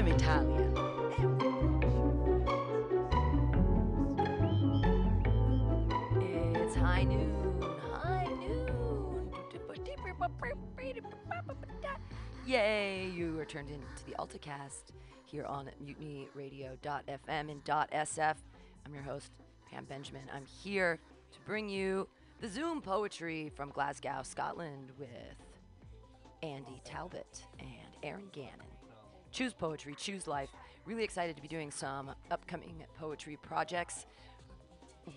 am Italian. It's high noon. High noon. Yay! You are turned into the AltaCast here on MutinyRadio.fm and .sf. I'm your host, Pam Benjamin. I'm here to bring you the Zoom poetry from Glasgow, Scotland, with Andy Talbot and Aaron Gannon. Choose poetry, choose life. Really excited to be doing some upcoming poetry projects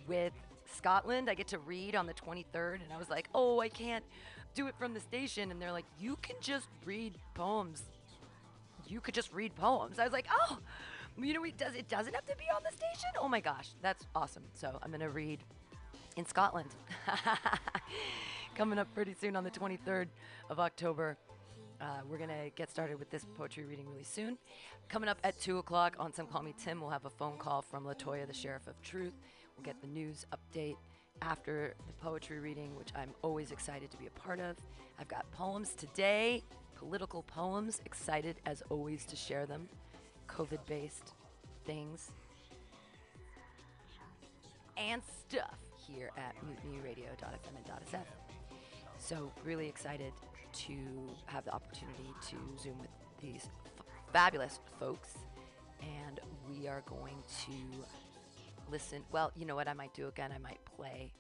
with Scotland. I get to read on the 23rd, and I was like, oh, I can't do it from the station. And they're like, you can just read poems. You could just read poems. I was like, oh, you know, it does. It doesn't have to be on the station. Oh my gosh, that's awesome. So I'm gonna read in Scotland. Coming up pretty soon on the 23rd of October. Uh, we're going to get started with this poetry reading really soon. Coming up at 2 o'clock on Some Call Me Tim, we'll have a phone call from Latoya, the Sheriff of Truth. We'll get the news update after the poetry reading, which I'm always excited to be a part of. I've got poems today, political poems, excited as always to share them, COVID based things and stuff here at mutinyradio.fm and .sf. So really excited to have the opportunity to Zoom with these f- fabulous folks. And we are going to listen. Well, you know what I might do again? I might play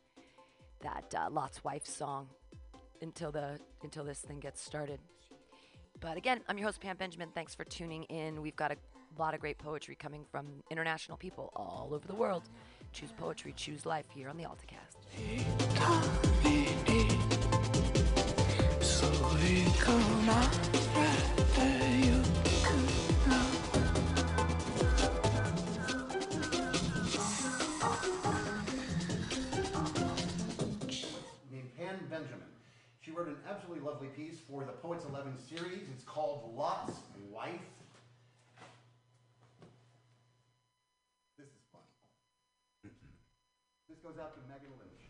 that uh, Lot's Wife song until the until this thing gets started. But again, I'm your host Pam Benjamin. Thanks for tuning in. We've got a lot of great poetry coming from international people all over the world. Choose poetry, choose life here on the AltaCast. Benjamin. She wrote an absolutely lovely piece for the Poets 11 series. It's called Lot's Wife. This is fun. This goes out to Megan Lynch.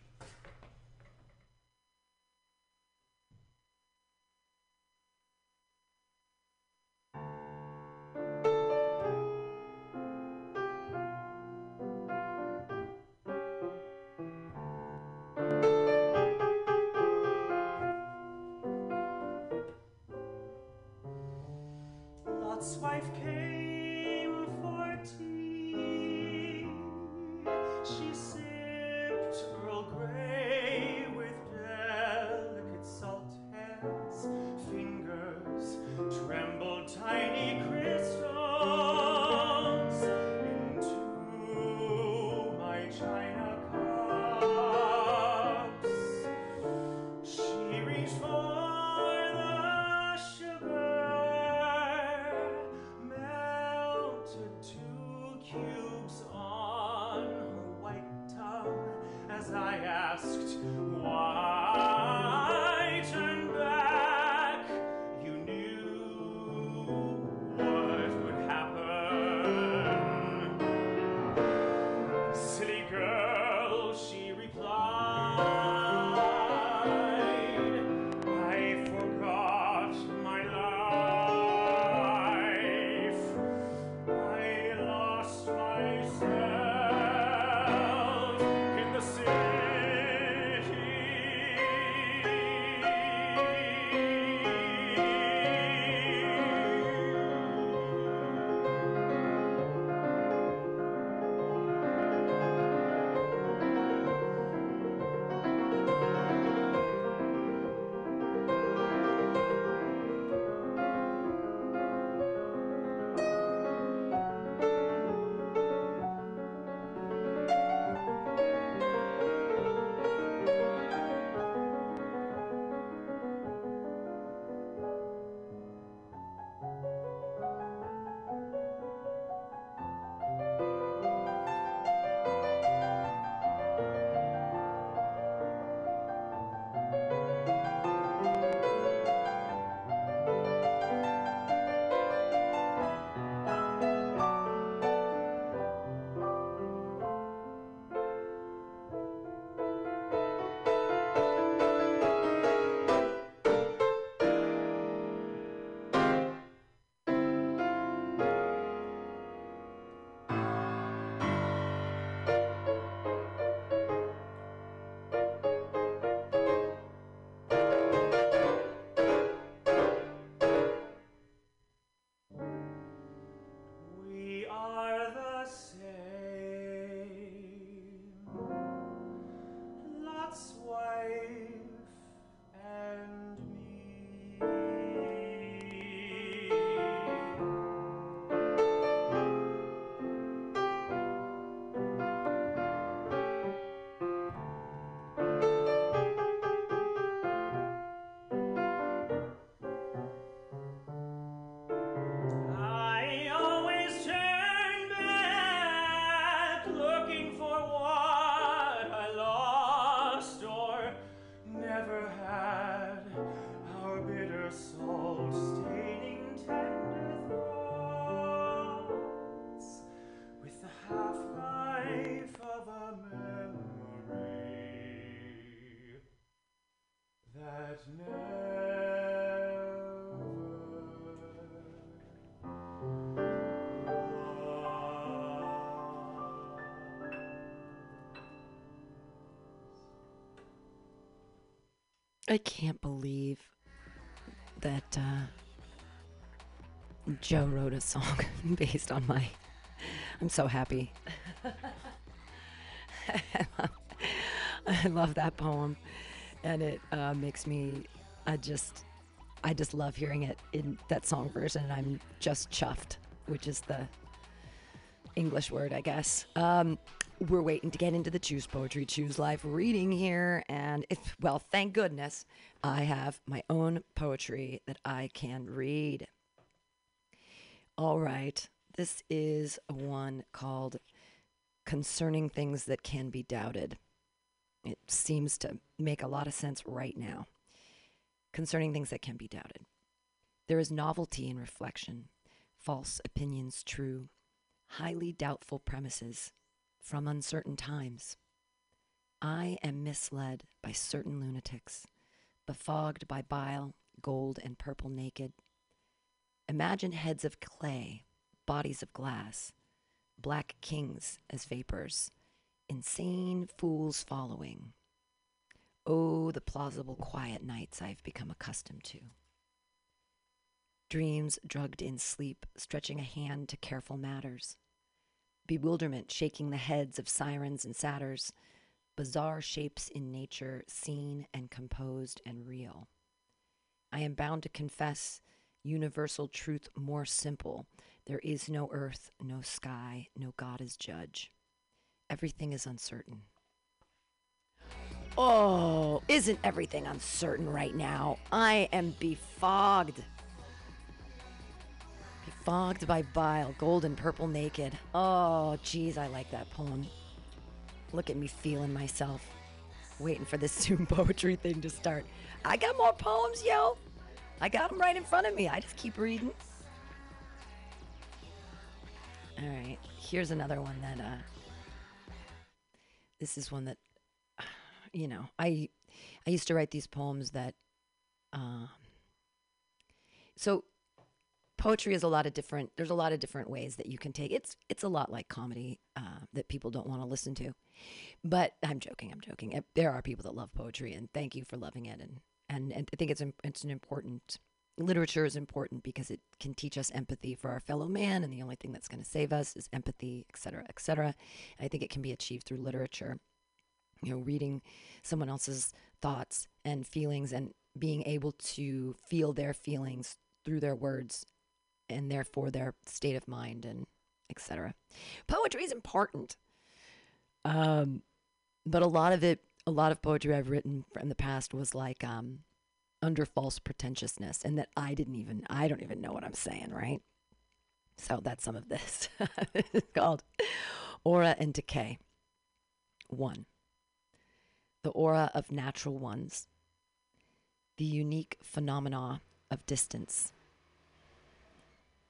Wife came I can't believe that uh, Joe wrote a song based on my. I'm so happy. I love that poem, and it uh, makes me. I just, I just love hearing it in that song version. I'm just chuffed, which is the English word, I guess. Um, we're waiting to get into the Choose Poetry, Choose Life reading here. And if, well, thank goodness I have my own poetry that I can read. All right. This is one called Concerning Things That Can Be Doubted. It seems to make a lot of sense right now. Concerning things that can be doubted. There is novelty in reflection, false opinions true, highly doubtful premises from uncertain times. I am misled by certain lunatics, befogged by bile, gold, and purple naked. Imagine heads of clay, bodies of glass, black kings as vapors, insane fools following. Oh, the plausible quiet nights I've become accustomed to. Dreams drugged in sleep, stretching a hand to careful matters bewilderment shaking the heads of sirens and satyrs, bizarre shapes in nature seen and composed and real. I am bound to confess universal truth more simple. There is no earth, no sky, no God as judge. Everything is uncertain. Oh, isn't everything uncertain right now? I am befogged fogged by bile, gold and purple naked. Oh, geez, I like that poem. Look at me feeling myself, waiting for this Zoom poetry thing to start. I got more poems, yo. I got them right in front of me. I just keep reading. All right, here's another one that. Uh, this is one that, you know, I, I used to write these poems that. Um, so poetry is a lot of different there's a lot of different ways that you can take it's it's a lot like comedy uh, that people don't want to listen to. But i'm joking i'm joking there are people that love poetry and thank you for loving it and and, and i think it's it's an important literature is important because it can teach us empathy for our fellow man and the only thing that's going to save us is empathy et cetera et cetera. I think it can be achieved through literature you know reading someone else's thoughts and feelings and being able to feel their feelings through their words and therefore their state of mind and etc. Poetry is important. Um, but a lot of it, a lot of poetry I've written in the past was like um, under false pretentiousness, and that I didn't even, I don't even know what I'm saying, right? So that's some of this. it's called Aura and Decay. One, the aura of natural ones, the unique phenomena of distance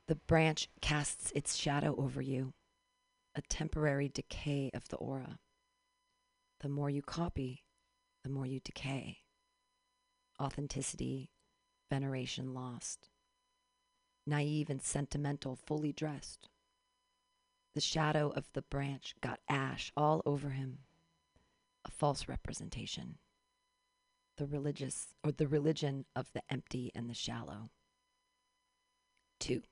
the branch casts its shadow over you, a temporary decay of the aura. The more you copy, the more you decay. Authenticity, veneration lost. Naive and sentimental, fully dressed. The shadow of the branch got ash all over him, a false representation. The religious, or the religion of the empty and the shallow. Two.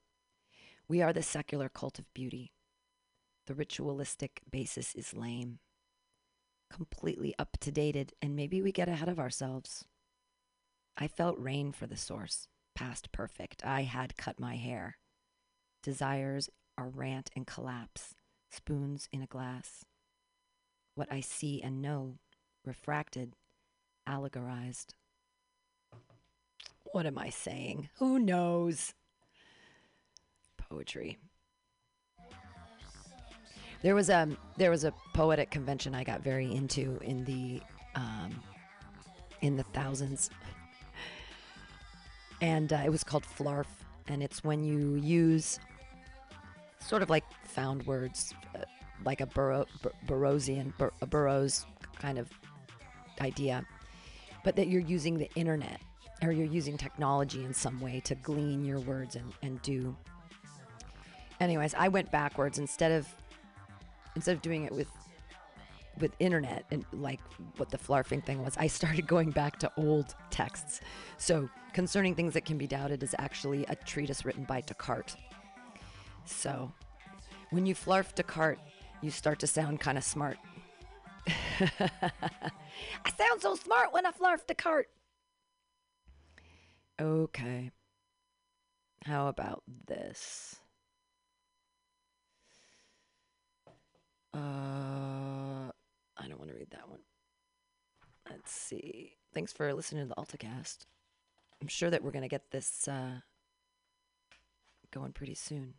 We are the secular cult of beauty. The ritualistic basis is lame, completely up to dated, and maybe we get ahead of ourselves. I felt rain for the source, past perfect. I had cut my hair. Desires are rant and collapse, spoons in a glass. What I see and know, refracted, allegorized. What am I saying? Who knows? Poetry. There was a there was a poetic convention I got very into in the um, in the thousands, and uh, it was called Flarf, and it's when you use sort of like found words, uh, like a Burrow, Bur- Burroughsian, Bur- a kind of idea, but that you're using the internet or you're using technology in some way to glean your words and, and do anyways, I went backwards instead of instead of doing it with with internet and like what the flarfing thing was, I started going back to old texts. So, concerning things that can be doubted is actually a treatise written by Descartes. So, when you flarf Descartes, you start to sound kind of smart. I sound so smart when I flarf Descartes. Okay. How about this? Uh, I don't want to read that one. Let's see. Thanks for listening to the AltaCast. I'm sure that we're going to get this uh, going pretty soon.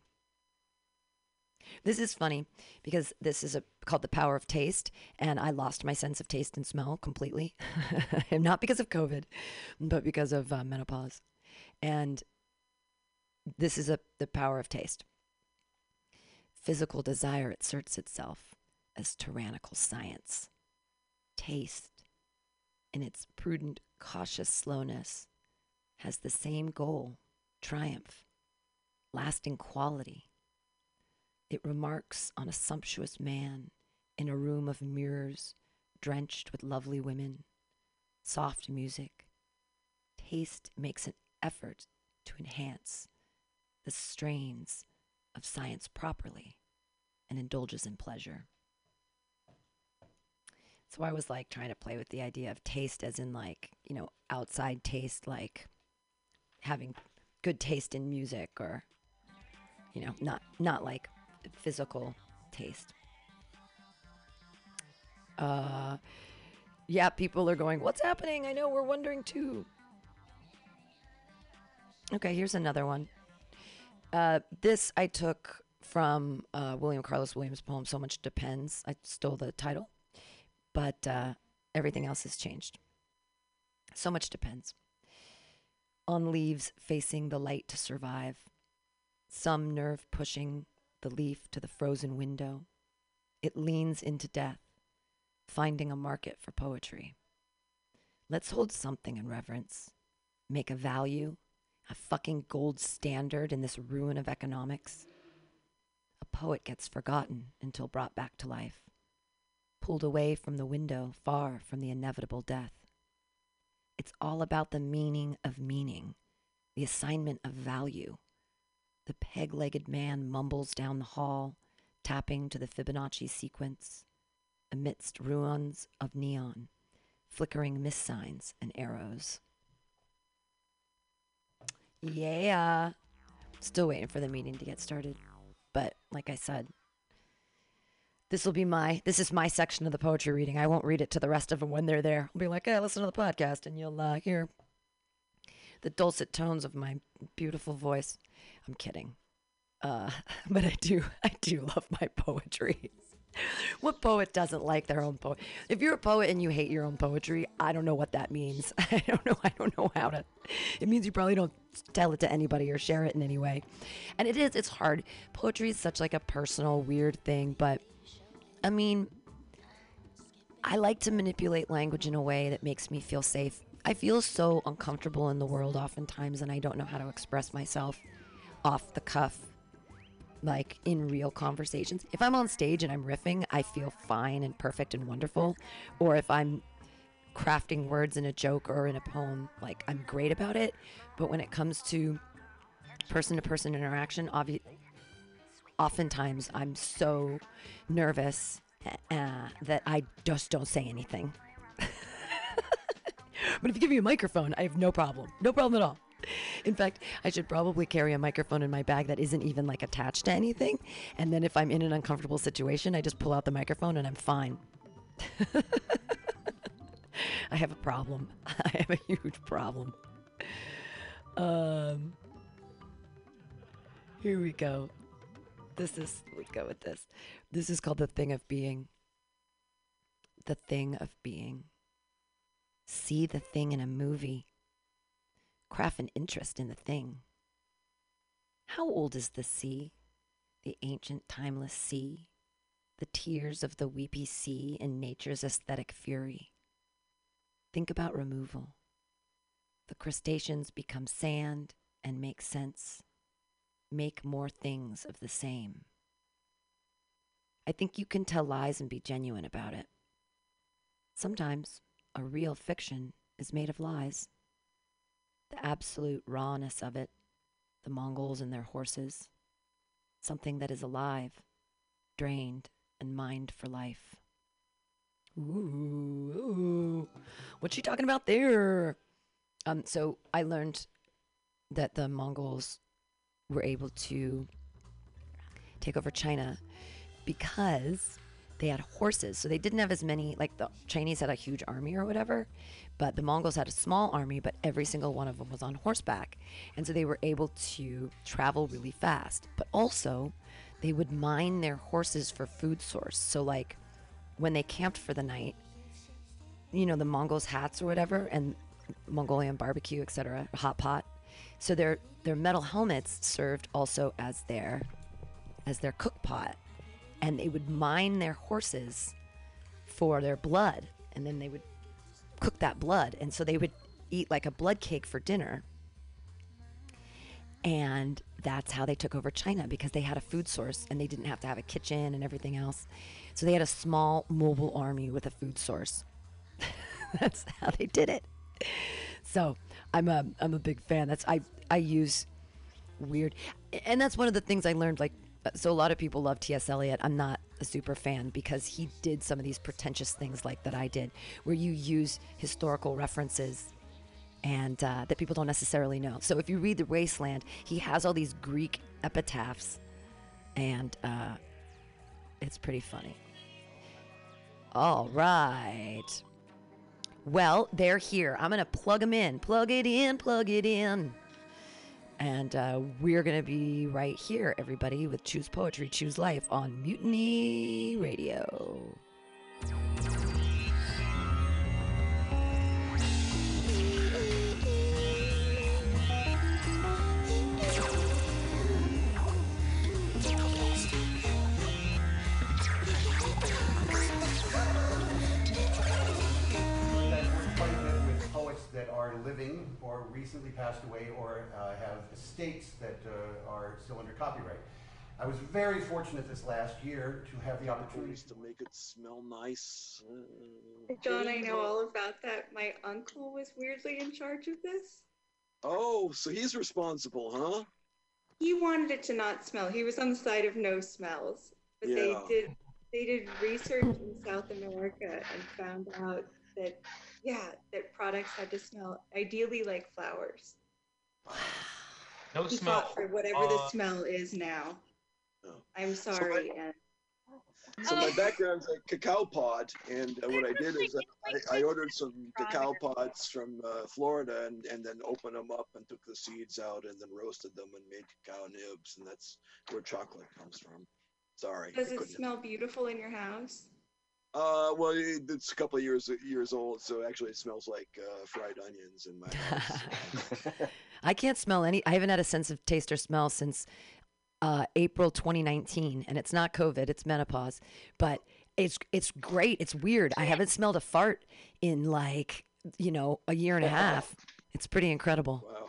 This is funny because this is a, called The Power of Taste, and I lost my sense of taste and smell completely. Not because of COVID, but because of uh, menopause. And this is a, the power of taste. Physical desire asserts itself as tyrannical science. Taste, in its prudent, cautious slowness, has the same goal triumph, lasting quality. It remarks on a sumptuous man in a room of mirrors drenched with lovely women, soft music. Taste makes an effort to enhance the strains of science properly and indulges in pleasure. So I was like trying to play with the idea of taste as in like, you know, outside taste, like having good taste in music or, you know, not, not like physical taste. Uh, yeah, people are going, what's happening? I know we're wondering too. Okay, here's another one. Uh, this I took from uh, William Carlos Williams' poem "So Much Depends." I stole the title, but uh, everything else has changed. So much depends on leaves facing the light to survive. Some nerve pushing the leaf to the frozen window. It leans into death, finding a market for poetry. Let's hold something in reverence, make a value a fucking gold standard in this ruin of economics. A poet gets forgotten until brought back to life, pulled away from the window, far from the inevitable death. It's all about the meaning of meaning, the assignment of value. The peg legged man mumbles down the hall, tapping to the Fibonacci sequence, amidst ruins of neon, flickering miss signs and arrows. Yeah. Still waiting for the meeting to get started. But like I said, this will be my this is my section of the poetry reading. I won't read it to the rest of them when they're there. I'll be like, "Hey, listen to the podcast," and you'll uh, hear the dulcet tones of my beautiful voice. I'm kidding, uh, but I do I do love my poetry. What poet doesn't like their own poet? If you're a poet and you hate your own poetry, I don't know what that means. I don't know. I don't know how to. It means you probably don't tell it to anybody or share it in any way. And it is. It's hard. Poetry is such like a personal, weird thing. But I mean, I like to manipulate language in a way that makes me feel safe. I feel so uncomfortable in the world oftentimes, and I don't know how to express myself off the cuff like in real conversations. If I'm on stage and I'm riffing, I feel fine and perfect and wonderful. Or if I'm crafting words in a joke or in a poem, like I'm great about it. But when it comes to person to person interaction, obvi- oftentimes I'm so nervous uh, that I just don't say anything. but if you give me a microphone, I have no problem. No problem at all. In fact, I should probably carry a microphone in my bag that isn't even like attached to anything. And then if I'm in an uncomfortable situation, I just pull out the microphone and I'm fine. I have a problem. I have a huge problem. Um, here we go. This is, we go with this. This is called The Thing of Being. The Thing of Being. See the thing in a movie craft an interest in the thing. How old is the sea, the ancient timeless sea, the tears of the weepy sea in nature's aesthetic fury? Think about removal. The crustaceans become sand and make sense, make more things of the same. I think you can tell lies and be genuine about it. sometimes a real fiction is made of lies. The absolute rawness of it, the Mongols and their horses, something that is alive, drained, and mined for life. Ooh, ooh. what's she talking about there? Um, so I learned that the Mongols were able to take over China because they had horses. So they didn't have as many, like the Chinese had a huge army or whatever, but the Mongols had a small army, but every single one of them was on horseback. And so they were able to travel really fast. But also, they would mine their horses for food source. So, like, when they camped for the night, you know, the Mongols' hats or whatever, and Mongolian barbecue, etc., hot pot. So their their metal helmets served also as their as their cook pot, and they would mine their horses for their blood, and then they would cook that blood, and so they would eat like a blood cake for dinner. And that's how they took over China because they had a food source and they didn't have to have a kitchen and everything else. So they had a small mobile army with a food source. that's how they did it. So I'm a I'm a big fan. That's I I use weird, and that's one of the things I learned. Like, so a lot of people love T.S. Eliot. I'm not a super fan because he did some of these pretentious things like that I did, where you use historical references and uh, that people don't necessarily know. So if you read The Wasteland, he has all these Greek epitaphs, and uh, it's pretty funny. All right. Well, they're here. I'm going to plug them in. Plug it in, plug it in. And uh, we're going to be right here, everybody, with Choose Poetry, Choose Life on Mutiny Radio. That are living or recently passed away or uh, have estates that uh, are still under copyright. I was very fortunate this last year to have the opportunity Opportunities to make it smell nice. Uh, John, I know all about that. My uncle was weirdly in charge of this. Oh, so he's responsible, huh? He wanted it to not smell. He was on the side of no smells. But Yeah. they did they did research in South America and found out that yeah, that products had to smell ideally like flowers. No He smell. for whatever the Uh, smell is now. Oh. I'm So sorry, and So Oh. my background's a cacao pod, and uh, what I did is I, I ordered some cacao pods from uh, Florida, and, and then opened them up and took the seeds out, and then roasted them and made cacao nibs, and that's where chocolate comes from. Sorry. Does it couldn't- smell beautiful in your house? Uh, well, it's a couple of years years old, so actually it smells like uh, fried onions in my house. I can't smell any. I haven't had a sense of taste or smell since uh, April 2019, and it's not COVID; it's menopause. But it's it's great. It's weird. I haven't smelled a fart in like you know a year and a half. It's pretty incredible. wow.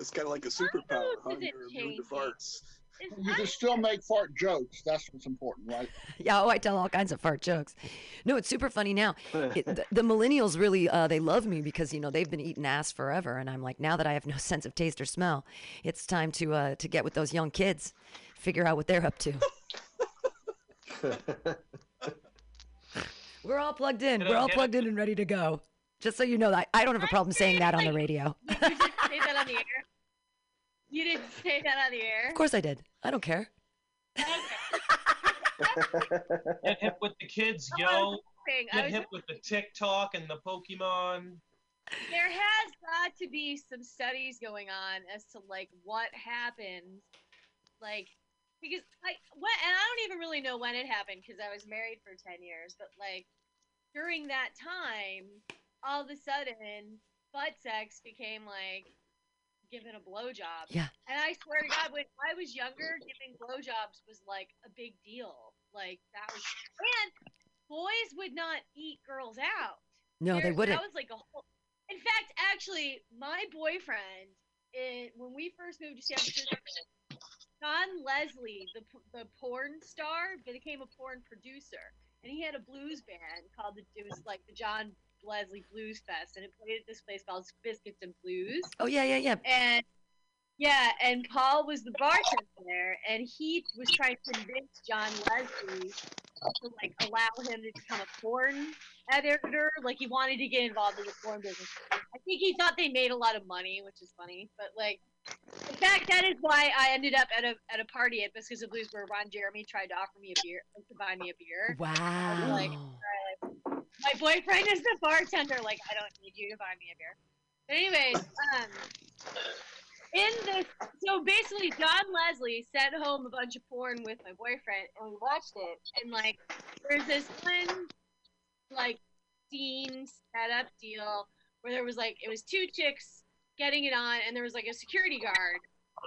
It's kind of like a superpower, huh? does it You're immune to change farts. It's- You can still make fart jokes. That's what's important, right? Yeah, oh, I tell all kinds of fart jokes. No, it's super funny now. It, the, the millennials really uh, they love me because you know they've been eating ass forever, and I'm like now that I have no sense of taste or smell, it's time to uh, to get with those young kids, figure out what they're up to. We're all plugged in. We're all plugged in and ready to go. Just so you know that I don't have a problem saying that on the radio. You didn't say that on the air. You didn't say that on the air. Of course I did. I don't care. Get hip with the kids, yo. was Get hip with the TikTok and the Pokemon. there has got to be some studies going on as to like what happened like because i what and i don't even really know when it happened because i was married for 10 years but like during that time all of a sudden butt sex became like giving a blowjob Yeah. and i swear to god when i was younger giving blowjobs was like a big deal like that was and boys would not eat girls out No, they wouldn't. That was like a whole. In fact, actually, my boyfriend, it, when we first moved to San Francisco, John Leslie, the the porn star, became a porn producer, and he had a blues band called the. It was like the John Leslie Blues Fest, and it played at this place called Biscuits and Blues. Oh yeah, yeah, yeah. And yeah, and Paul was the bartender there, and he was trying to convince John Leslie to like allow him to become a porn editor. Like he wanted to get involved in the porn business. I think he thought they made a lot of money, which is funny. But like, in fact, that is why I ended up at a at a party at Biscuits and Blues where Ron Jeremy tried to offer me a beer, to buy me a beer. Wow. like, My boyfriend is the bartender. Like, I don't need you to buy me a beer. But anyways, um, in this, so basically, John Leslie sent home a bunch of porn with my boyfriend, and we watched it. And like, there's this one like scene setup deal where there was like it was two chicks getting it on, and there was like a security guard.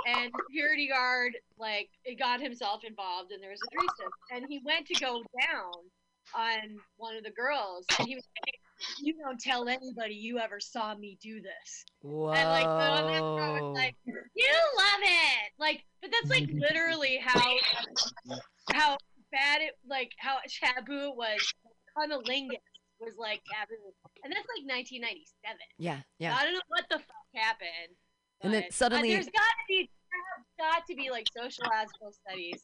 And security guard, like, it got himself involved, and there was a threesome. And he went to go down on one of the girls, and he was like, "You don't tell anybody you ever saw me do this." Whoa. And like the other girl was like, "You love it!" Like, but that's like literally how how bad it like how taboo it was. Cunnilingus was like taboo, and that's like 1997. yeah, So yeah. I don't know what the fuck happened. And then but uh, suddenly- there's got to be there's got to be like sociological studies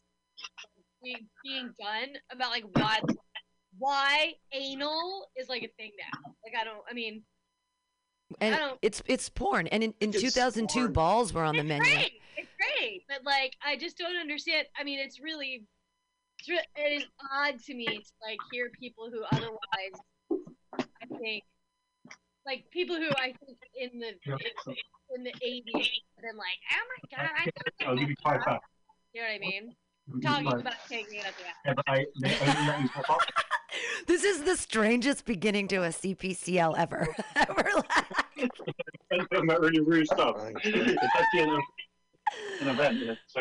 being, being done about like what why anal is like a thing now. Like I don't. I mean, And I don't- it's it's porn. And in, in 2002, porn. balls were on the menu. great. It's great, but like I just don't understand. I mean, it's really it's re- it is odd to me to like hear people who otherwise I think like people who I think in the in, in the 80s have been like, oh my god, I thought I'll give you five back. You know what I mean? I'll give you Talking five. about taking it up the ass. Yeah, but I, they only let you top up. This is the strangest beginning to a CPCL ever. ever. I'm talking about really rude stuff. It's actually an, an event, yeah. So,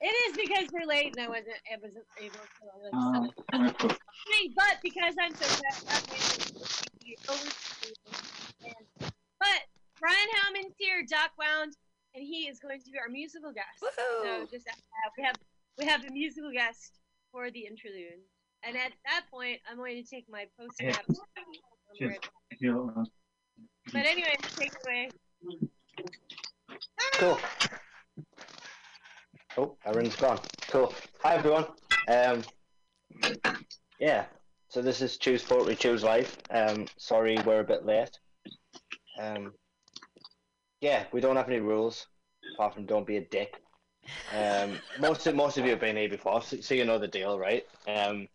It is because we're late and I wasn't, I wasn't able to. um, Like, so- but because I'm so fat, I'm able to- and- But Brian Hammond's here, Doc Wound, and he is going to be our musical guest. So just uh, we have we have a musical guest for the interlude, and at that point, I'm going to take my post Yeah. Cheers. if you don't mind. But anyway, take it away. Cool. Oh, everyone's gone. Cool. Hi everyone. Um, yeah. So this is Choose Poetry, Choose Life. Um, sorry we're a bit late. Um, yeah, we don't have any rules apart from don't be a dick. Um, most of most of you have been here before, so, so you know the deal, right? Um,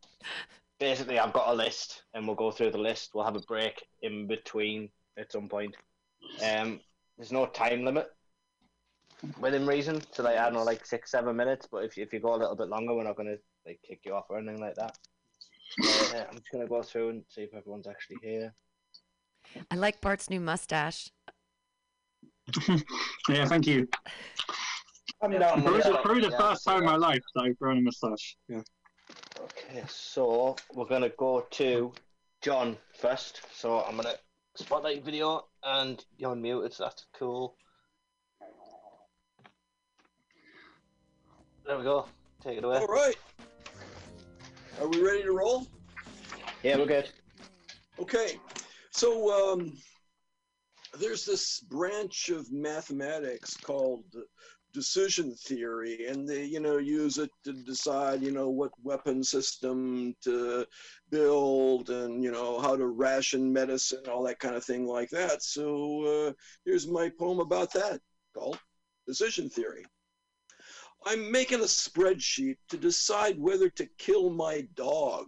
basically, I've got a list, and we'll go through the list. We'll have a break in between at some point. Um, there's no time limit within reason. So like I don't know, like six, seven minutes. But if if you go a little bit longer, we're not gonna like kick you off or anything like that. Uh, yeah, I'm just gonna go through and see if everyone's actually here. I like Bart's new mustache. Yeah, thank you. I'm down Probably the, probably the Yeah, first so time in my life that I've grown a moustache. Yeah. Okay, so we're gonna go to John first. So I'm gonna spotlight video and you're on mute. It's that's cool. There we go. Take it away. All right. Are we ready to roll? Yeah, we're good. Okay. So um, there's this branch of mathematics called decision theory, and they, you know, use it to decide, you know, what weapon system to build and, you know, how to ration medicine, all that kind of thing like that. So uh, here's my poem about that called Decision Theory. I'm making a spreadsheet to decide whether to kill my dog.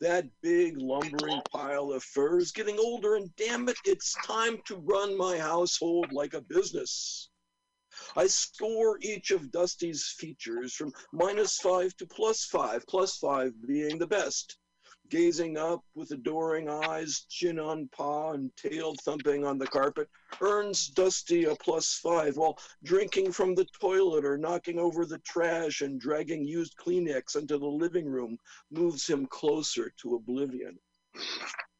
That big lumbering pile of fur is getting older, and damn it, it's time to run my household like a business. I score each of Dusty's features from minus five to plus five, plus five being the best. Gazing up with adoring eyes, chin on paw and tail thumping on the carpet, earns Dusty a plus five while drinking from the toilet or knocking over the trash and dragging used Kleenex into the living room moves him closer to oblivion.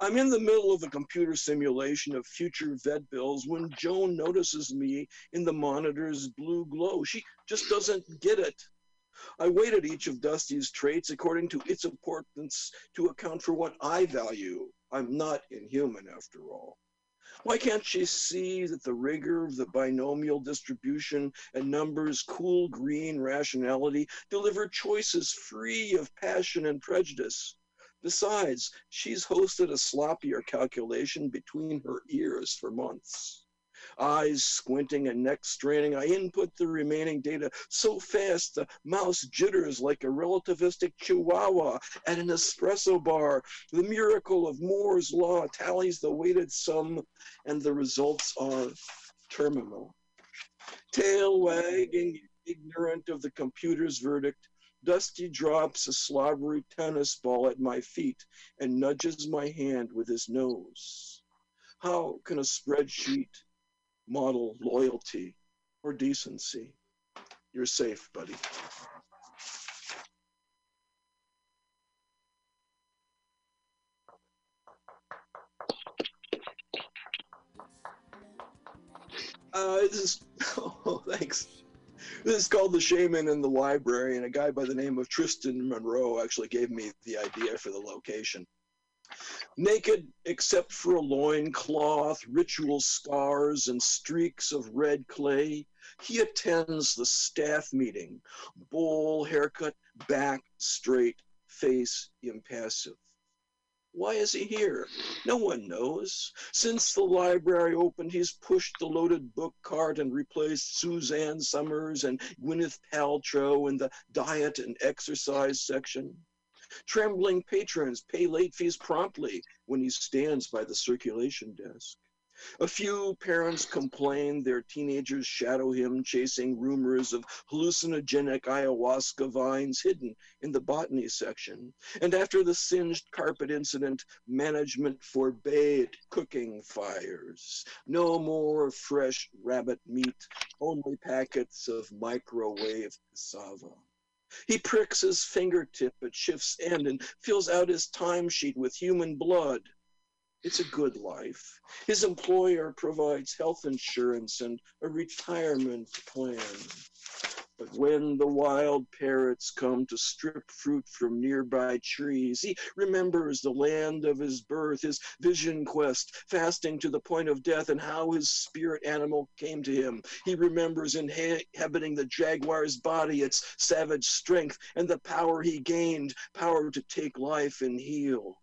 I'm in the middle of a computer simulation of future vet bills when Joan notices me in the monitor's blue glow. She just doesn't get it. I weighted each of Dusty's traits according to its importance to account for what I value. I'm not inhuman after all. Why can't she see that the rigor of the binomial distribution and numbers, cool green rationality deliver choices free of passion and prejudice? Besides, she's hosted a sloppier calculation between her ears for months. Eyes squinting and neck straining, I input the remaining data so fast the mouse jitters like a relativistic chihuahua at an espresso bar. The miracle of Moore's law tallies the weighted sum, and the results are terminal. Tail wagging, ignorant of the computer's verdict, Dusty drops a slobbery tennis ball at my feet and nudges my hand with his nose. How can a spreadsheet model loyalty or decency? You're safe, buddy. Uh, this is, oh, thanks. This is called The Shaman in the Library, and a guy by the name of Tristan Monroe actually gave me the idea for the location. Naked except for a loincloth, ritual scars, and streaks of red clay, he attends the staff meeting, bowl haircut, back straight, face impassive. Why is he here? No one knows. Since the library opened, he's pushed the loaded book cart and replaced Suzanne Somers and Gwyneth Paltrow in the diet and exercise section. Trembling patrons pay late fees promptly when he stands by the circulation desk. A few parents complain their teenagers shadow him, chasing rumors of hallucinogenic ayahuasca vines hidden in the botany section. And after the singed carpet incident, management forbade cooking fires. No more fresh rabbit meat, only packets of microwave cassava. He pricks his fingertip at shift's end and fills out his timesheet with human blood. It's a good life. His employer provides health insurance and a retirement plan. But when the wild parrots come to strip fruit from nearby trees, he remembers the land of his birth, his vision quest, fasting to the point of death, and how his spirit animal came to him. He remembers inhabiting the jaguar's body, its savage strength, and the power he gained, power to take life and heal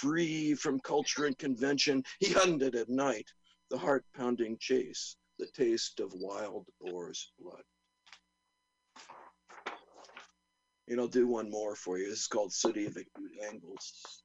free from culture and convention, he hunted at night, the heart pounding chase, the taste of wild boar's blood. And I'll do one more for you. This is called City of Acute Angles.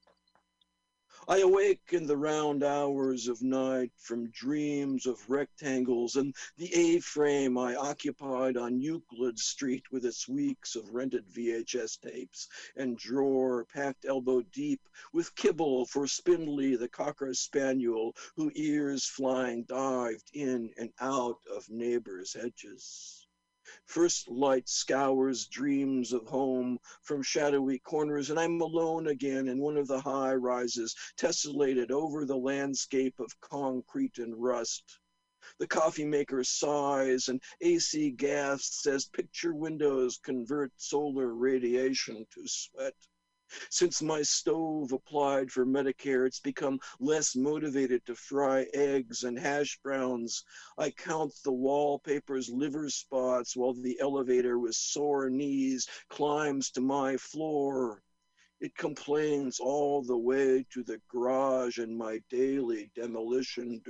I awake in the round hours of night from dreams of rectangles and the A-frame I occupied on Euclid Street with its weeks of rented VHS tapes and drawer packed elbow deep with kibble for Spindly the cocker spaniel who ears flying dived in and out of neighbors' hedges. First light scours dreams of home from shadowy corners, and I'm alone again in one of the high rises, tessellated over the landscape of concrete and rust. The coffee maker sighs, and AC gas says picture windows convert solar radiation to sweat. Since my stove applied for Medicare, it's become less motivated to fry eggs and hash browns. I count the wallpaper's liver spots while the elevator with sore knees climbs to my floor. It complains all the way to the garage and my daily demolition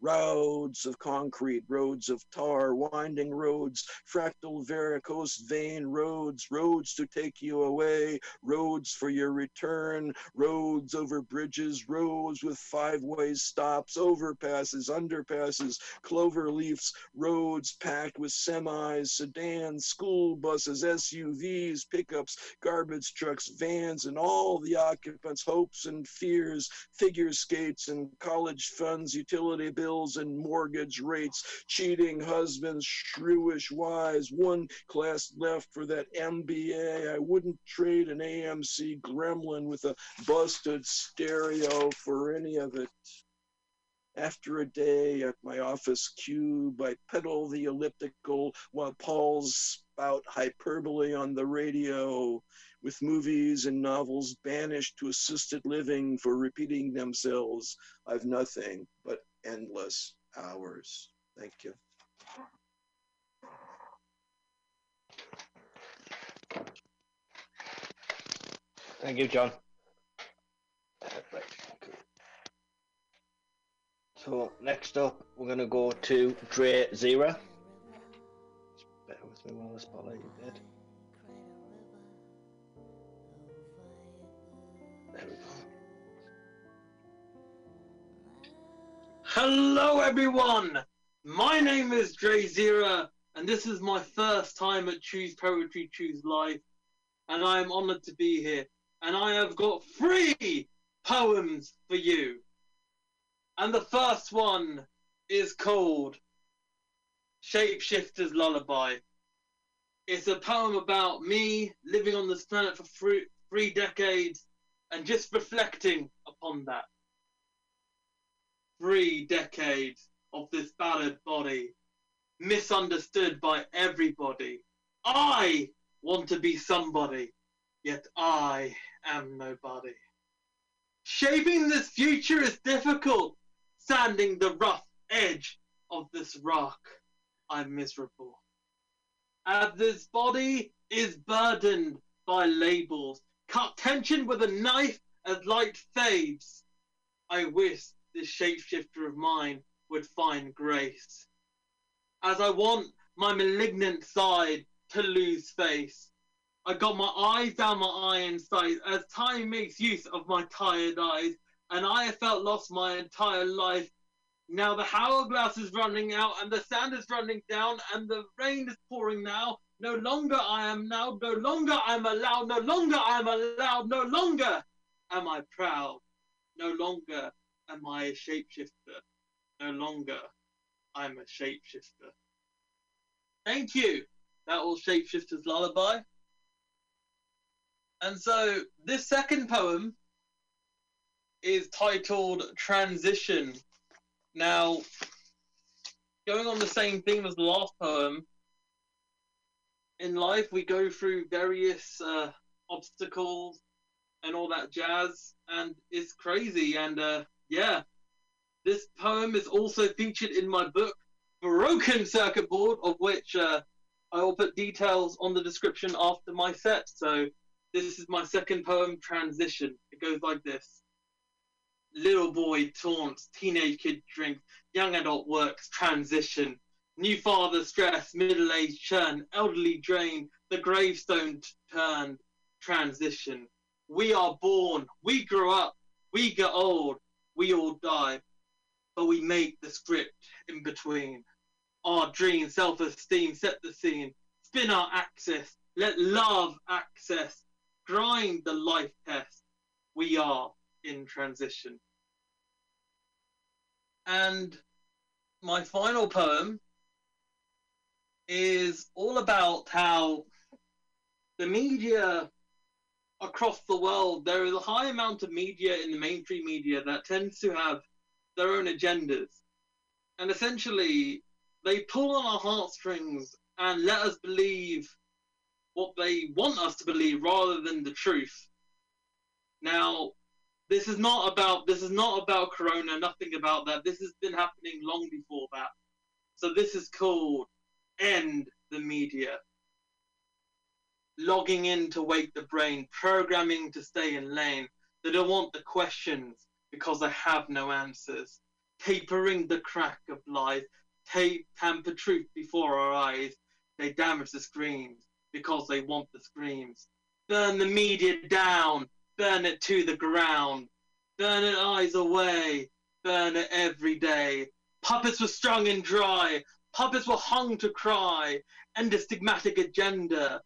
roads of concrete, roads of tar, winding roads, fractal varicose vein roads, roads to take you away, roads for your return, roads over bridges, roads with five-way stops, overpasses, underpasses, clover leaves, roads packed with semis, sedans, school buses, SUVs, pickups, garbage trucks, vans, and all the occupants' hopes and fears, figure skates and college funds, utility bills and mortgage rates, cheating husbands, shrewish wives, one class left for that MBA. I wouldn't trade an AMC gremlin with a busted stereo for any of it. After a day at my office cube, I pedal the elliptical while Paul's spout hyperbole on the radio, with movies and novels banished to assisted living for repeating themselves, I've nothing but endless hours. Thank you. Thank you, John. So next up, we're gonna go to Dre Zera. Bear with me while I spotlight you bit. Hello, everyone. My name is Dre Zera, and this is my first time at Choose Poetry, Choose Life, and I am honored to be here. And I have got three poems for you. And the first one is called Shapeshifter's Lullaby. It's a poem about me living on this planet for three, three decades and just reflecting upon that three decades of this battered body, misunderstood by everybody. I want to be somebody, yet I am nobody. Shaping this future is difficult, sanding the rough edge of this rock. I'm miserable. As this body is burdened by labels, cut tension with a knife as light fades. I wish this shapeshifter of mine would find grace. As I want my malignant side to lose face, I got my eyes down my iron sight as time makes use of my tired eyes, and I have felt lost my entire life. Now the hourglass is running out, and the sand is running down, and the rain is pouring now. No longer I am now, no longer I'm allowed, no longer I'm allowed, no longer am I proud, no longer am I a shapeshifter, no longer I'm a shapeshifter. Thank you. That was Shapeshifter's Lullaby. And so this second poem is titled Transition. Now, going on the same theme as the last poem, in life we go through various uh, obstacles and all that jazz, and it's crazy. And uh, yeah, this poem is also featured in my book, Broken Circuit Board, of which uh, I will put details on the description after my set. So this is my second poem, Transition. It goes like this. Little boy taunts, teenage kid drinks, young adult works, transition. New father stress, middle age churn, elderly drain, the gravestone t- turned, transition. We are born, we grow up, we get old, we all die, but we make the script in between. Our dream, self esteem, set the scene, spin our axis, let love access, grind the life test. We are in transition. And my final poem is all about how the media across the world, there is a high amount of media in the mainstream media that tends to have their own agendas. And essentially, they pull on our heartstrings and let us believe what they want us to believe rather than the truth. Now, this is not about this is not about corona, nothing about that. This has been happening long before that. So this is called End the Media logging in to wake the brain, programming to stay in lane. They don't want the questions because they have no answers. Tapering the crack of lies, tape tamper truth before our eyes. They damage the screens because they want the screams. Burn the media down, burn it to the ground, burn it eyes away, burn it every day. Puppets were strung and dry, puppets were hung to cry, and a stigmatic agenda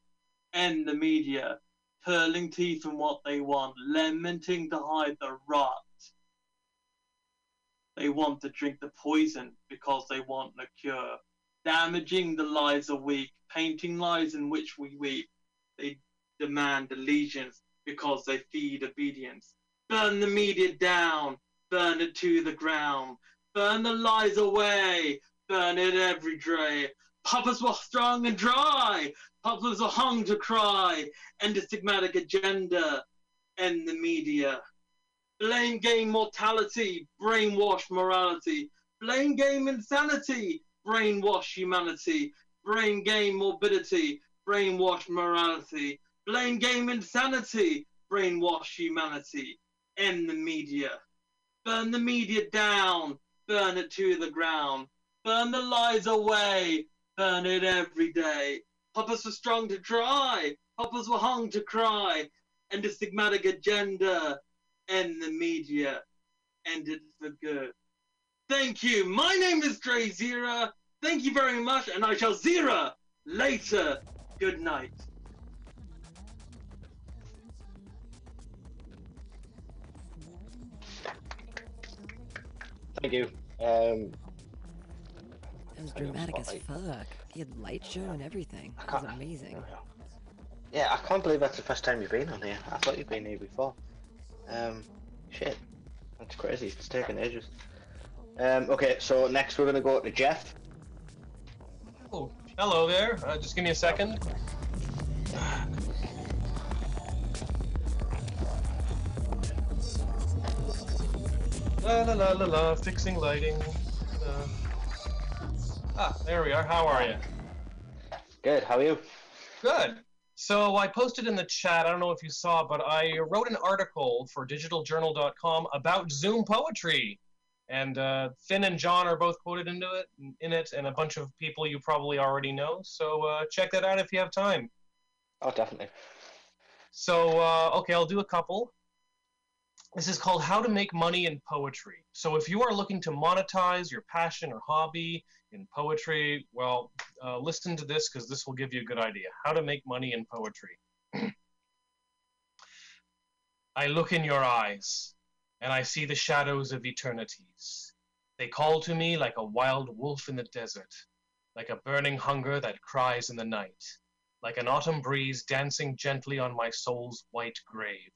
end the media, pulling teeth from what they want, lamenting to hide the rot. They want to drink the poison because they want the cure, damaging the lives of weak, painting lies in which we weep. They demand allegiance because they feed obedience. Burn the media down, burn it to the ground, burn the lies away, burn it every day. Puppets were strong and dry. Puppets were hung to cry. End the stigmatic agenda. End the media. Blame game mortality. Brainwash morality. Blame game insanity. Brainwash humanity. Brain game morbidity. Brainwash morality. Blame game insanity. Brainwash humanity. End the media. Burn the media down. Burn it to the ground. Burn the lies away. Burn it every day. Puppets were strong to dry. Puppets were hung to cry. End the stigmatic agenda. End the media. End it for good. Thank you. My name is Dre Zira. Thank you very much, and I shall Zira later. Good night. Thank you. Um, It was dramatic as fuck. He had light show and everything. I It was amazing. yeah, I can't believe that's the first time you've been on here. I thought you'd been here before. Um, shit, that's crazy. It's taken ages. Um, okay, so next we're gonna go to Jeff. Oh, hello there. Uh, just give me a second. La la la la la, fixing lighting. Uh, ah, there we are. How are you? Good. How are you? Good. So I posted in the chat, I don't know if you saw, but I wrote an article for digitaljournal.com about Zoom poetry. And uh, Finn and John are both quoted into it, in it, and a bunch of people you probably already know. So uh, check that out if you have time. Oh, definitely. So, uh, okay, I'll do a couple. This is called How to Make Money in Poetry. So, if you are looking to monetize your passion or hobby in poetry, well, uh, listen to this because this will give you a good idea. How to make money in poetry. I look in your eyes, and I see the shadows of eternities. They call to me like a wild wolf in the desert, like a burning hunger that cries in the night like an autumn breeze dancing gently on my soul's white grave,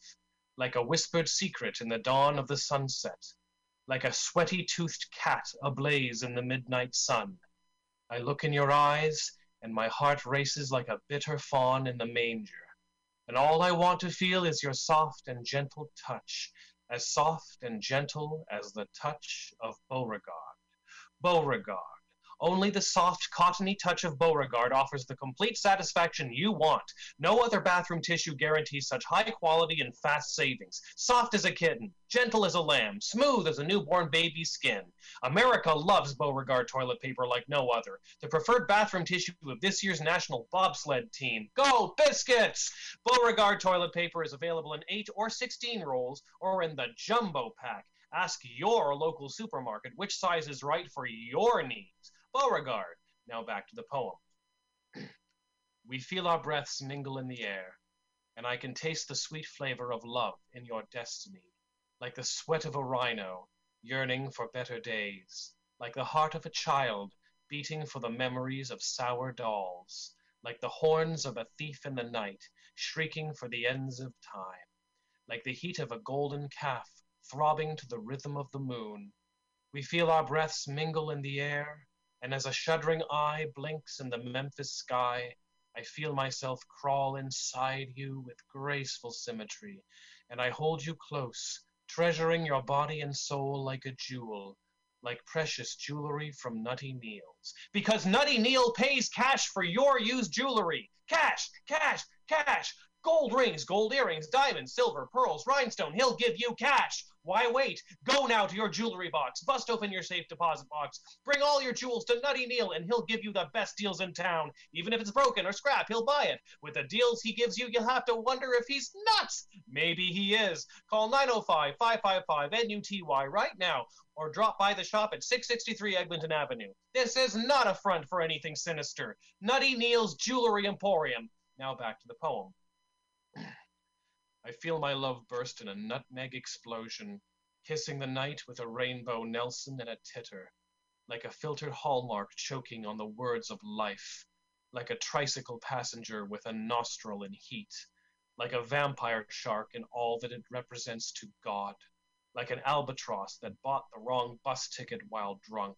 like a whispered secret in the dawn of the sunset, like a sweaty toothed cat ablaze in the midnight sun. I look in your eyes, and my heart races like a bitter fawn in the manger. And all I want to feel is your soft and gentle touch, as soft and gentle as the touch of Beauregard. Beauregard. Only the soft, cottony touch of Beauregard offers the complete satisfaction you want. No other bathroom tissue guarantees such high quality and fast savings. Soft as a kitten, gentle as a lamb, smooth as a newborn baby's skin. America loves Beauregard toilet paper like no other. The preferred bathroom tissue of this year's national bobsled team. Go Biscuits! Beauregard toilet paper is available in 8 or 16 rolls or in the jumbo pack. Ask your local supermarket which size is right for your needs. Beauregard. Now back to the poem. we feel our breaths mingle in the air, and I can taste the sweet flavor of love in your destiny, like the sweat of a rhino yearning for better days, like the heart of a child beating for the memories of sour dolls, like the horns of a thief in the night shrieking for the ends of time, like the heat of a golden calf throbbing to the rhythm of the moon. We feel our breaths mingle in the air, and as a shuddering eye blinks in the Memphis sky, I feel myself crawl inside you with graceful symmetry, and I hold you close, treasuring your body and soul like a jewel, like precious jewelry from Nutty Neal's. Because Nutty Neal pays cash for your used jewelry. Cash, cash, cash. Gold rings, gold earrings, diamonds, silver, pearls, rhinestone. He'll give you cash. Why wait? Go now to your jewelry box. Bust open your safe deposit box. Bring all your jewels to Nutty Neal, and he'll give you the best deals in town. Even if it's broken or scrap, he'll buy it. With the deals he gives you, you'll have to wonder if he's nuts. Maybe he is. Call 905 555 NUTY right now, or drop by the shop at 663 Eglinton Avenue. This is not a front for anything sinister. Nutty Neal's Jewelry Emporium. Now back to the poem. I feel my love burst in a nutmeg explosion, kissing the night with a rainbow Nelson and a titter, like a filtered hallmark choking on the words of life, like a tricycle passenger with a nostril in heat, like a vampire shark in all that it represents to God, like an albatross that bought the wrong bus ticket while drunk,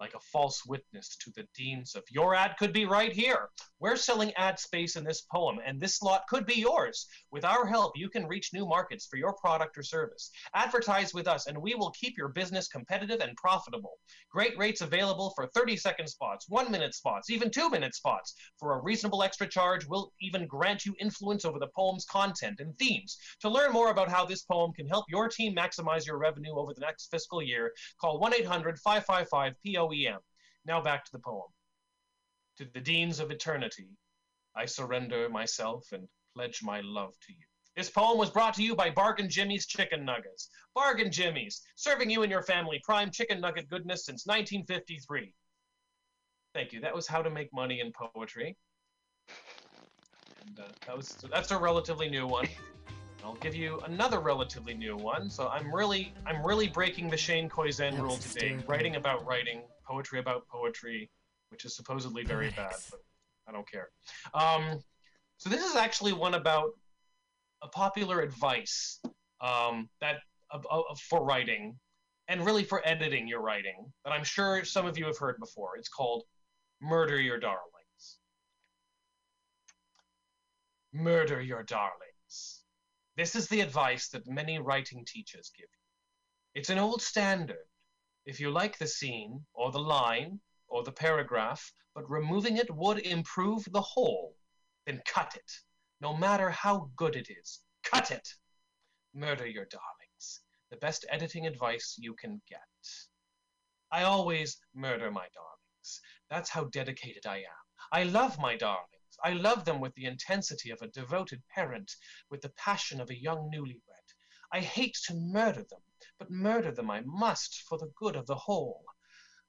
like a false witness to the deans of your ad could be right here. We're selling ad space in this poem, and this slot could be yours. With our help, you can reach new markets for your product or service. Advertise with us, and we will keep your business competitive and profitable. Great rates available for 30 second spots, one minute spots, even two minute spots. For a reasonable extra charge, we'll even grant you influence over the poem's content and themes. To learn more about how this poem can help your team maximize your revenue over the next fiscal year, call 1 800 555 PO OEM. Now back to the poem. To the deans of eternity, I surrender myself and pledge my love to you. This poem was brought to you by Bargain Jimmy's Chicken Nuggets. Bargain Jimmy's, serving you and your family prime chicken nugget goodness since 1953. Thank you. That was How to Make Money in Poetry. And, uh, that was so that's a relatively new one. I'll give you another relatively new one. So I'm really I'm really breaking the Shane Koyczan rule today, writing about writing poetry about poetry, which is supposedly very bad, but I don't care. Um, so this is actually one about a popular advice um, that uh, uh, for writing and really for editing your writing that I'm sure some of you have heard before. It's called murder your darlings. Murder your darlings. This is the advice that many writing teachers give you. It's an old standard if you like the scene, or the line, or the paragraph, but removing it would improve the whole, then cut it, no matter how good it is. Cut it! Murder your darlings. The best editing advice you can get. I always murder my darlings. That's how dedicated I am. I love my darlings. I love them with the intensity of a devoted parent, with the passion of a young newlywed. I hate to murder them but murder them I must for the good of the whole.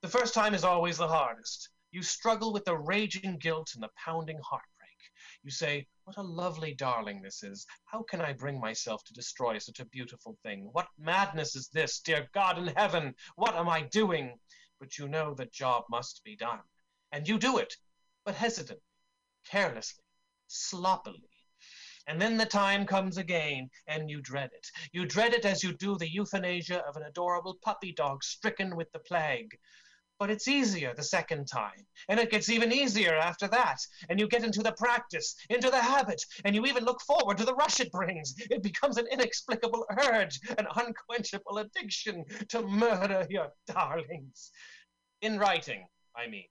The first time is always the hardest. You struggle with the raging guilt and the pounding heartbreak. You say, What a lovely darling this is. How can I bring myself to destroy such a beautiful thing? What madness is this? Dear God in heaven, what am I doing? But you know the job must be done. And you do it, but hesitantly, carelessly, sloppily. And then the time comes again, and you dread it. You dread it as you do the euthanasia of an adorable puppy dog stricken with the plague. But it's easier the second time, and it gets even easier after that. And you get into the practice, into the habit, and you even look forward to the rush it brings. It becomes an inexplicable urge, an unquenchable addiction to murder your darlings. In writing, I mean.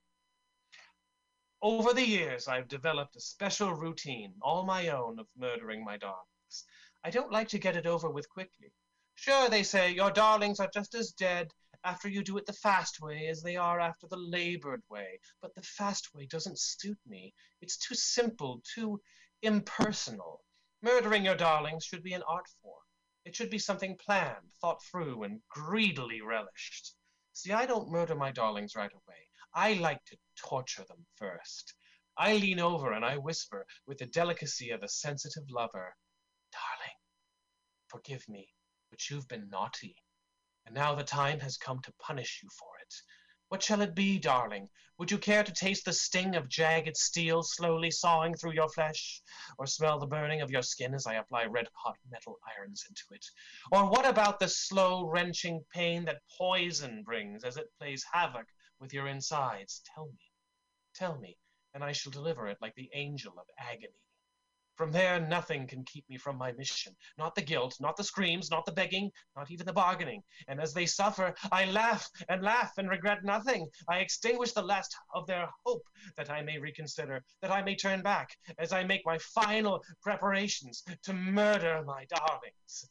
Over the years, I've developed a special routine, all my own, of murdering my darlings. I don't like to get it over with quickly. Sure, they say, your darlings are just as dead after you do it the fast way as they are after the labored way. But the fast way doesn't suit me. It's too simple, too impersonal. Murdering your darlings should be an art form. It should be something planned, thought through, and greedily relished. See, I don't murder my darlings right away. I like to torture them first. I lean over and I whisper with the delicacy of a sensitive lover, Darling, forgive me, but you've been naughty, and now the time has come to punish you for it. What shall it be, darling? Would you care to taste the sting of jagged steel slowly sawing through your flesh? Or smell the burning of your skin as I apply red hot metal irons into it? Or what about the slow wrenching pain that poison brings as it plays havoc with your insides. Tell me, tell me, and I shall deliver it like the angel of agony. From there, nothing can keep me from my mission. Not the guilt, not the screams, not the begging, not even the bargaining. And as they suffer, I laugh and laugh and regret nothing. I extinguish the last of their hope that I may reconsider, that I may turn back as I make my final preparations to murder my darlings.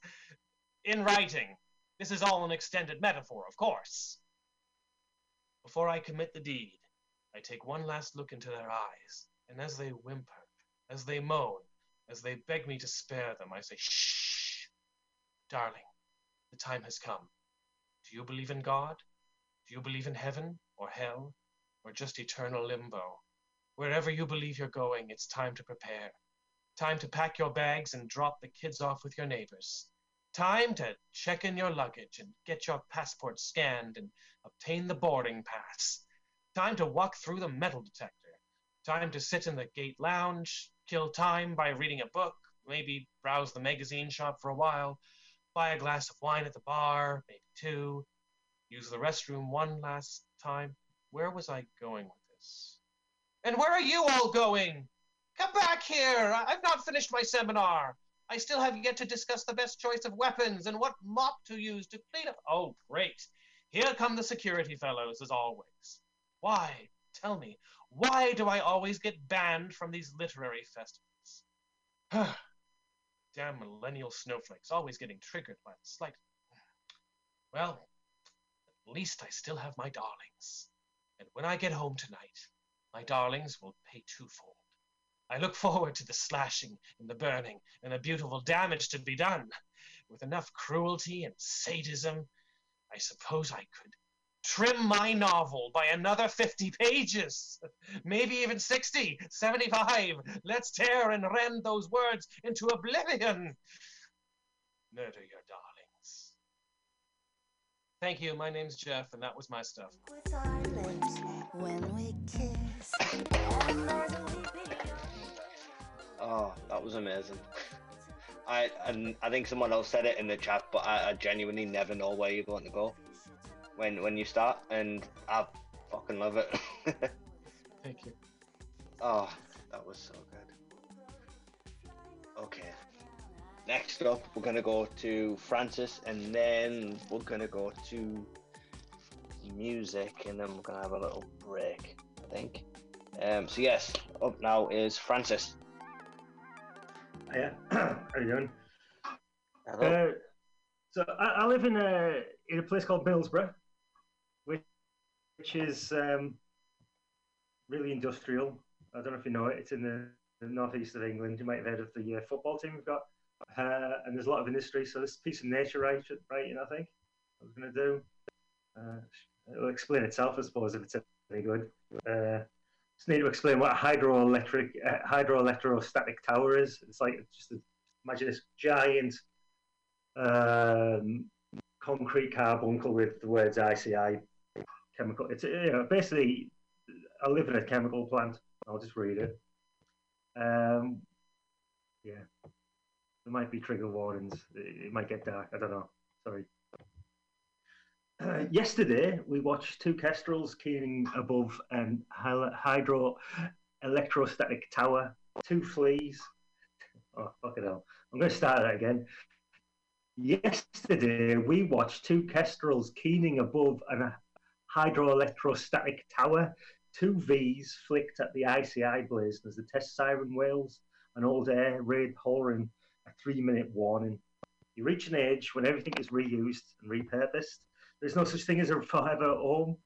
In writing, this is all an extended metaphor, of course. Before I commit the deed, I take one last look into their eyes, and as they whimper, as they moan, as they beg me to spare them, I say, Shh! Darling, the time has come. Do you believe in God? Do you believe in heaven or hell or just eternal limbo? Wherever you believe you're going, it's time to prepare. Time to pack your bags and drop the kids off with your neighbors. Time to check in your luggage and get your passport scanned and obtain the boarding pass. Time to walk through the metal detector. Time to sit in the gate lounge, kill time by reading a book, maybe browse the magazine shop for a while, buy a glass of wine at the bar, maybe two, use the restroom one last time, where was I going with this? And where are you all going? Come back here! I've not finished my seminar. I still have yet to discuss the best choice of weapons and what mop to use to clean up. Oh, great. Here come the security fellows, as always. Why, tell me, why do I always get banned from these literary festivals? Damn millennial snowflakes, always getting triggered by the slight. Well, at least I still have my darlings. And when I get home tonight, my darlings will pay twofold. I look forward to the slashing and the burning and the beautiful damage to be done. With enough cruelty and sadism, I suppose I could trim my novel by another 50 pages, maybe even 60, 75. Let's tear and rend those words into oblivion. Murder your darlings. Thank you. My name's Jeff, and that was my stuff. When we kiss, Oh, that was amazing. I and I think someone else said it in the chat, but I, I genuinely never know where you're going to go when when you start, and I fucking love it. Thank you. Oh, that was so good. Okay. Next up, we're gonna go to Francis, and then we're gonna go to music, and then we're gonna have a little break. I think. Um. So yes, up now is Francis. Yeah, how you doing? Hello. Uh, so I, I live in a in a place called Middlesbrough, which which is um, really industrial. I don't know if you know it. It's in the, the northeast of England. You might have heard of the uh, football team we've got, uh, and there's a lot of industry. So this piece of nature writing, writing I think I was going to do. Uh, it'll explain itself, I suppose, if it's any good. Just need to explain what a hydroelectric uh, hydroelectrostatic tower is. It's like just a, imagine this giant um, concrete carbuncle with the words ICI chemical. It's you know, basically I live in a chemical plant. I'll just read it. Um, yeah, there might be trigger warnings. It, it might get dark. I don't know. Sorry. Uh, yesterday, we watched two kestrels keening above an hydro electrostatic tower, two fleas. Oh, fuck it hell. I'm going to start that again. Yesterday, we watched two kestrels keening above an hydroelectrostatic tower, two Vs flicked at the ICI blaze as the test siren wails, an old air raid hollering a three minute warning. You reach an age when everything is reused and repurposed there's no such thing as a forever home.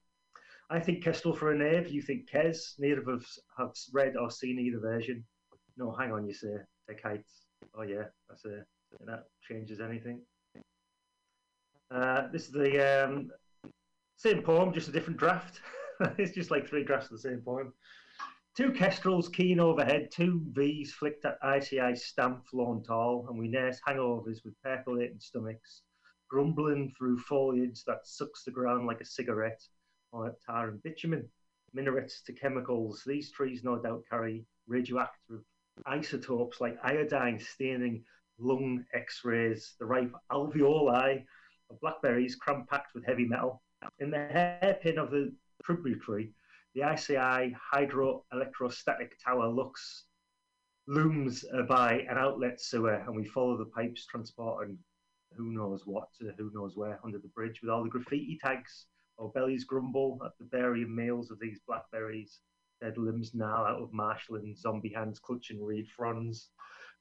I think Kestrel for a knave. You think Kes. Neither of us have read or seen either version. No, hang on, you say. Take heights. Oh yeah, that's a that changes anything. Uh, this is the um, same poem, just a different draft. it's just like three drafts of the same poem. Two kestrels keen overhead, two V's flicked at ICI stamp flown tall, and we nurse hangovers with percolating stomachs grumbling through foliage that sucks the ground like a cigarette on tar and bitumen. Minarets to chemicals. These trees no doubt carry radioactive isotopes like iodine staining lung x-rays, the ripe alveoli of blackberries cram-packed with heavy metal. In the hairpin of the tributary, the ICI hydroelectrostatic tower looks looms by an outlet sewer, and we follow the pipes transporting who knows what to who knows where under the bridge with all the graffiti tags. Our bellies grumble at the barium meals of these blackberries. Dead limbs now out of marshland, zombie hands clutching reed fronds.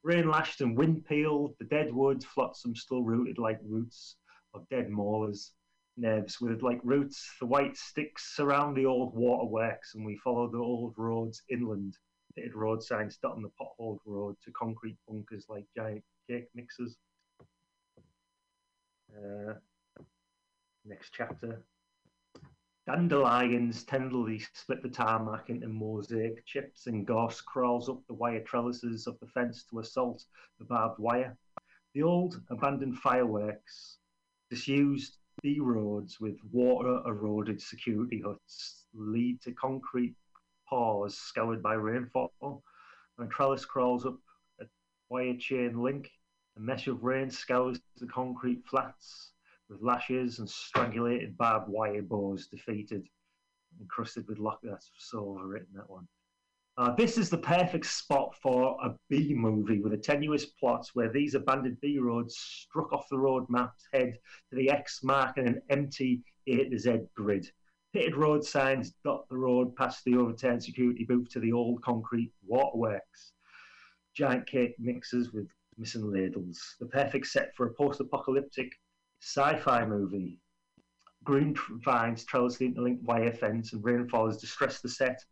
Rain lashed and wind peeled, the dead woods flotsam still rooted like roots of dead molars. Nerves withered like roots, the white sticks surround the old waterworks, and we follow the old roads inland. Pitted road signs dotting the potholed road to concrete bunkers like giant cake mixers. Uh, next chapter. Dandelions tenderly split the tarmac into mosaic chips, and gorse crawls up the wire trellises of the fence to assault the barbed wire. The old abandoned fireworks, disused B roads with water eroded security huts, lead to concrete paws scoured by rainfall. And a trellis crawls up a wire chain link a mesh of rain scours the concrete flats with lashes and strangulated barbed wire bows defeated. encrusted with lock. That's so overwritten that one. Uh, this is the perfect spot for a B movie with a tenuous plot where these abandoned B roads struck off the road maps head to the X mark and an empty A to Z grid. Pitted road signs dot the road past the overturned security booth to the old concrete waterworks. Giant cake mixers with missing ladles. The perfect set for a post apocalyptic sci fi movie. Green vines trellis the interlinked wire fence and rainfall has distressed the set.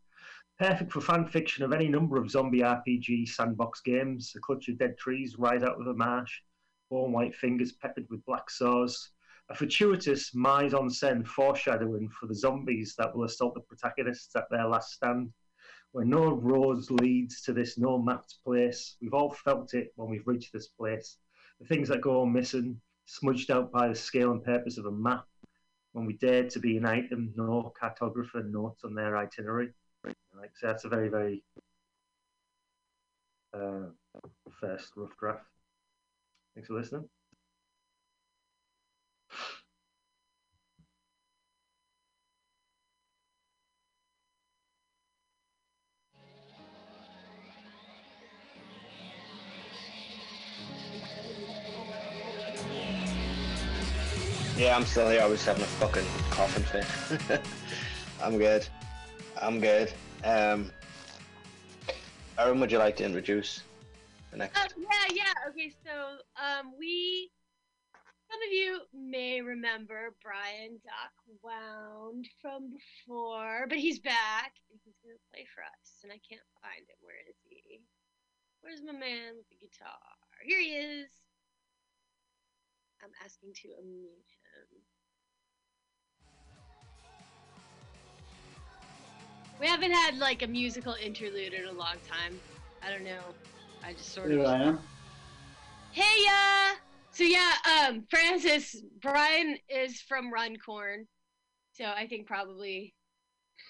Perfect for fan fiction of any number of zombie RPG sandbox games. A clutch of dead trees rise out of the marsh. Warm white fingers peppered with black saws. A fortuitous mise en scène foreshadowing for the zombies that will assault the protagonists at their last stand. Where no roads leads to this no mapped place. We've all felt it when we've reached this place. The things that go missing, smudged out by the scale and purpose of a map. When we dared to be an item, no cartographer notes on their itinerary. Like, so that's a very, very uh, first rough draft. Thanks for listening. Yeah, I'm still here. I was having a fucking coughing fit. I'm good. I'm good. Um, Aaron, would you like to introduce the next? Uh, yeah, yeah. Okay, so um, we, some of you may remember Brian Doc Wound from before, but he's back and he's gonna play for us, and I can't find him. Where is he? Where's my man with the guitar? Here he is. I'm asking to unmute. We haven't had like a musical interlude in a long time. I don't know. I just sort Here of. I am. Hey, uh. So yeah, um, Francis Brian is from Runcorn, so I think probably.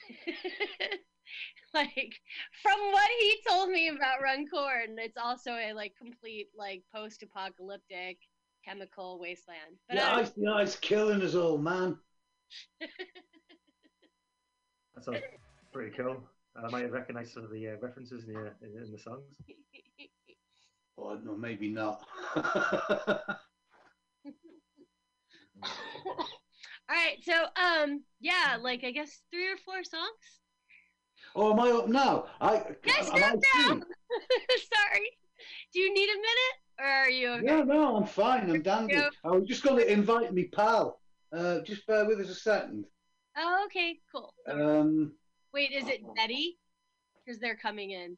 like from what he told me about Runcorn, it's also a like complete like post-apocalyptic chemical wasteland. But Yeah, I- ice, the ice killing us all, man. That sounds pretty cool. I might have recognised some of the uh, references in, the, in, in the songs. Oh, no, maybe not. All right, so um, yeah, like I guess three or four songs. oh, am I up now? I, Yes, am I stop now. Sorry. Do you need a minute, or are you okay? No, no, I'm fine. I'm dandy. I was just going to invite me pal. Uh, just bear with us a second. Oh, okay, cool. Um, Wait, is it Betty? Because they're coming in.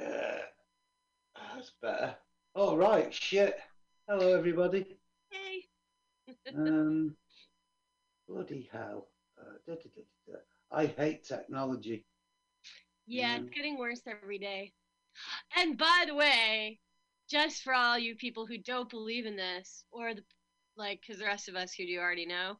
uh, that's better. All right, shit. Hello, everybody. Hey. Um, bloody hell. Uh, da, da, da, da, da. I hate technology. Yeah, Mm. it's getting worse every day. And by the way, just for all you people who don't believe in this, or the like, because the rest of us who do already know,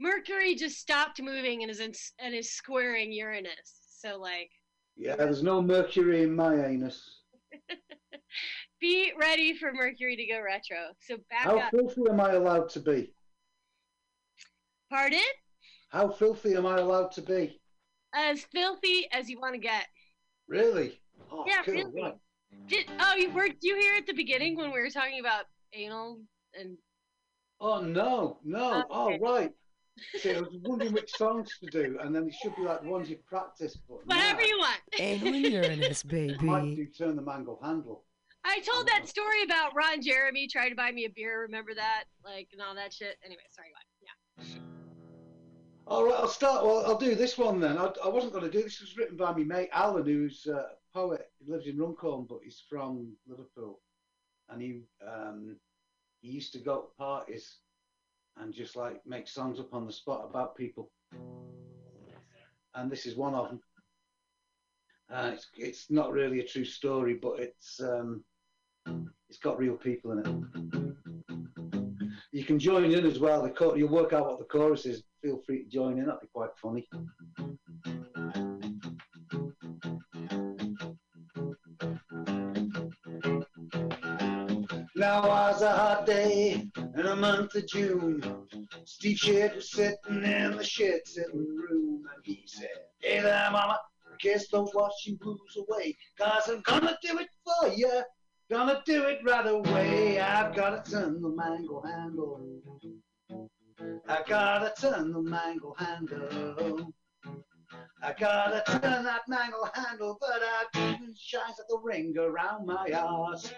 Mercury just stopped moving and is in, and is squaring Uranus. So like, Yeah, there's no mercury in my anus. be ready for Mercury to go retro. So back How up. filthy am I allowed to be? Pardon? How filthy am I allowed to be? As filthy as you want to get. Really? Oh, yeah, cool. really. right. Did oh you were you hear at the beginning when we were talking about anal and Oh no, no. Oh Okay. right. See, I was wondering which songs to do, and then it should be like the ones you practice. But whatever now, you want. Anal and Uranus, I might baby. do turn the mangle handle. I told that story about Ron Jeremy trying to buy me a beer. Remember that? Like and all that shit. Anyway, sorry. Go on. Yeah. All right, I'll start. Well, I'll do this one then. I, I wasn't going to do this. was written by my mate Alan, who's uh, a poet. He lives in Runcorn, but he's from Liverpool, and he um, he used to go to parties and just like make songs up on the spot about people. And this is one of them. Uh, it's it's not really a true story, but it's um, it's got real people in it. You can join in as well. The you'll work out what the chorus is. Feel free to join in. That'd be quite funny. Now was a hot day in the month of June. Steve Shedd was sitting in the shed sitting room, and he said, Hey there, mama. Kiss those washing blues away. Cause I'm gonna do it for you. Gonna do it right away. I've gotta turn the mango handle. I gotta turn the mango handle. I gotta turn that mango handle, but I even shines like the ring around my arse.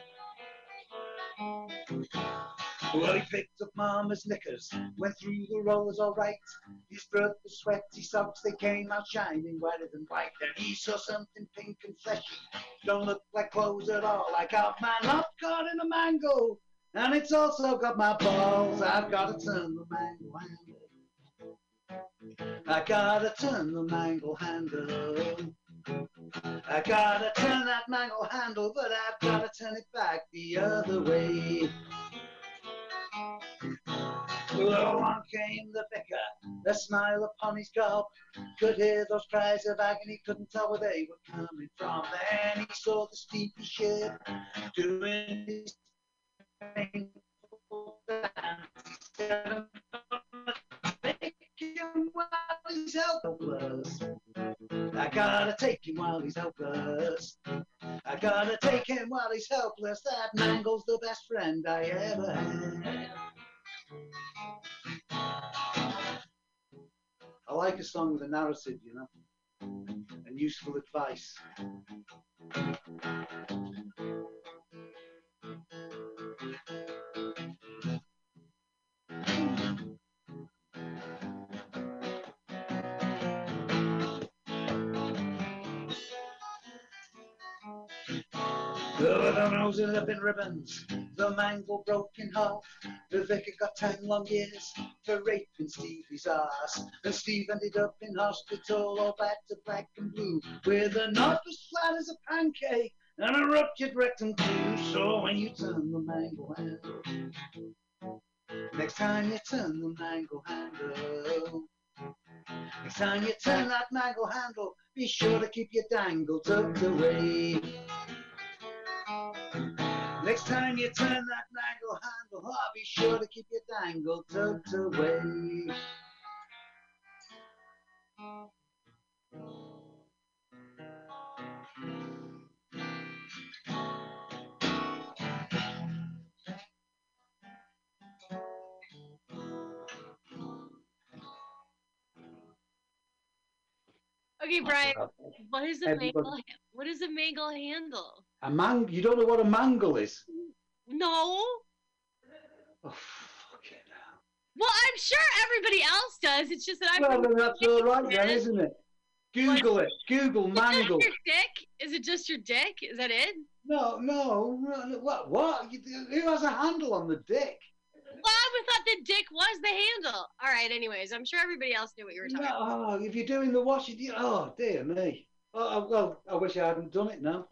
Well, he picked up Mama's knickers, went through the rollers all right. He spread the sweaty socks, they came out shining whiter than white. Then he saw something pink and fleshy, don't look like clothes at all. I got my nut caught in a mango, and it's also got my balls. I've got to turn the mango handle. I gotta turn the mango handle. I gotta turn that mango handle, but I've gotta turn it back the other way. Along came the vicar, a smile upon his gob. Could hear those cries of agony, couldn't tell where they were coming from. Then he saw the steepy ship doing his painful dance. Him while he's helpless. I gotta take him while he's helpless. I gotta take him while he's helpless. That Mangle's the best friend I ever had. I like a song with a narrative, you know, and useful advice. The noses up in ribbons, the mangle broke in half. The vicar got ten long years for raping Stevie's ass. And Steve ended up in hospital, all back to black and blue, with a knot as flat as a pancake and a ruptured rectum too. So when you turn the mangle handle, next time you turn the mangle handle, next time you turn that mango handle, be sure to keep your dangle tucked away. Next time you turn that mangle handle, oh, be sure to keep your dangle tucked away. Okay, Brian, what is a mangle? What is a mangle handle? A mang, you don't know what a mangle is? No. Oh, Well, I'm sure everybody else does. It's just that I'm. well, then that's all right then, isn't it? Google it. Google Is that mangle. your dick? Is it just your dick? Is that it? No, no, no, what? What? Who has a handle on the dick? Well, I thought the dick was the handle. All right. Anyways, I'm sure everybody else knew what you were talking about. Oh, if you're doing the washing, oh dear me. Oh, oh, well, I wish I hadn't done it now.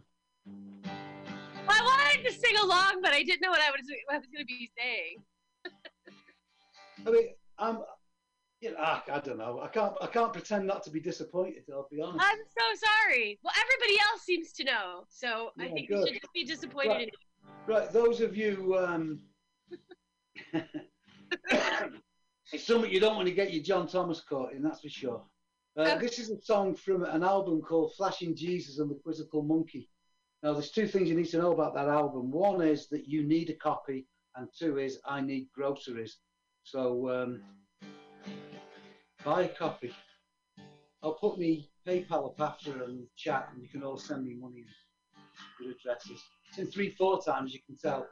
I wanted to sing along, but I didn't know what I was, what I was going to be saying. I mean, I'm, you know, I, I don't know. I can't, I can't pretend not to be disappointed. I'll be honest. I'm so sorry. Well, everybody else seems to know, so I think good. we should just be disappointed Right. Right, those of you, um, it's something you don't want to get your John Thomas caught in, that's for sure. Uh, this is a song from an album called Flashing Jesus and the Quizzical Monkey. Now, there's two things you need to know about that album. One is that you need a copy, and two is I need groceries. So, um, buy a copy. I'll put me PayPal up after and chat, and you can all send me money. Good addresses. It's in three, four times, you can tell.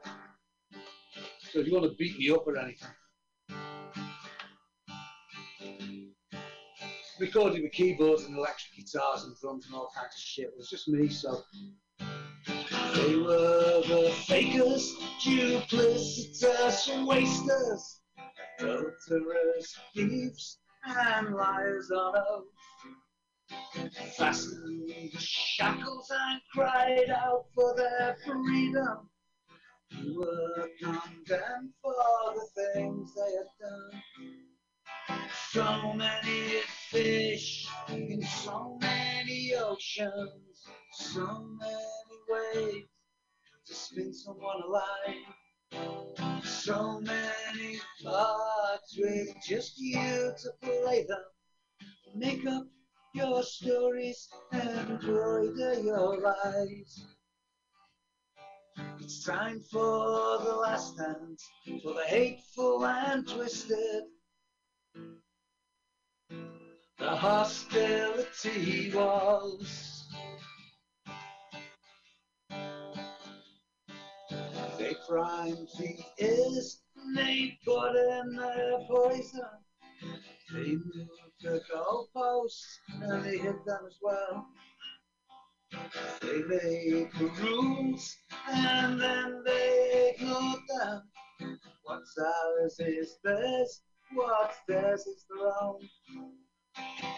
So if you want to beat me up or anything. Recorded with keyboards and electric guitars and drums and all kinds of shit. It was just me, so. They were the fakers, duplicitous wasters, adulterers, thieves, and liars on oath. Fastened the shackles and cried out for their freedom. Who were condemned for the things they had done. So many fish in so many oceans, so many ways to spin someone alive. So many cards with just you to play them. Make up your stories and embroider your lives. It's time for the last dance, for the hateful and twisted. The hostility was. They prime the is they put in their poison. They moved the goalposts and they hit them as well. They made the rules and then they ignored them. What's ours is theirs, what's theirs is their own.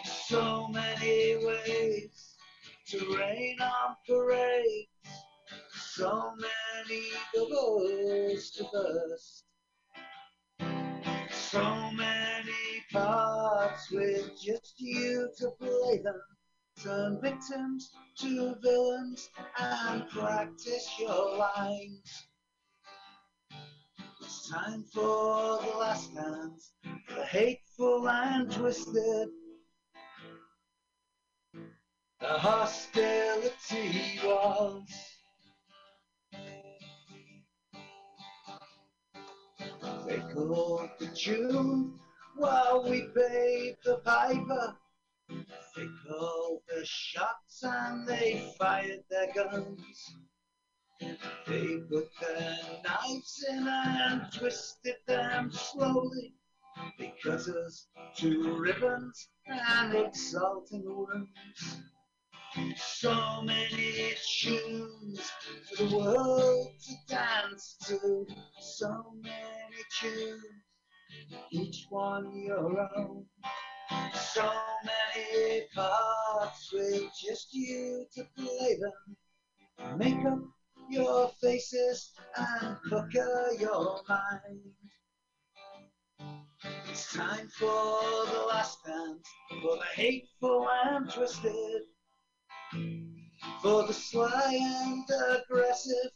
So many ways to rain on parades, so many bubbles to burst. So many parts with just you to play them. Turn victims to villains and practice your lines. It's time for the last dance, the hateful and twisted. The hostility walls. They called the tune while we paid the piper. They called the shots and they fired their guns. They put their knives in and twisted them slowly. They cut us to ribbons and exulting wounds. So many tunes for the world to dance to. So many tunes, each one your own. So many parts with just you to play them. Make up your faces and pucker your mind. It's time for the last dance, for the hateful and twisted, for the sly and the aggressive,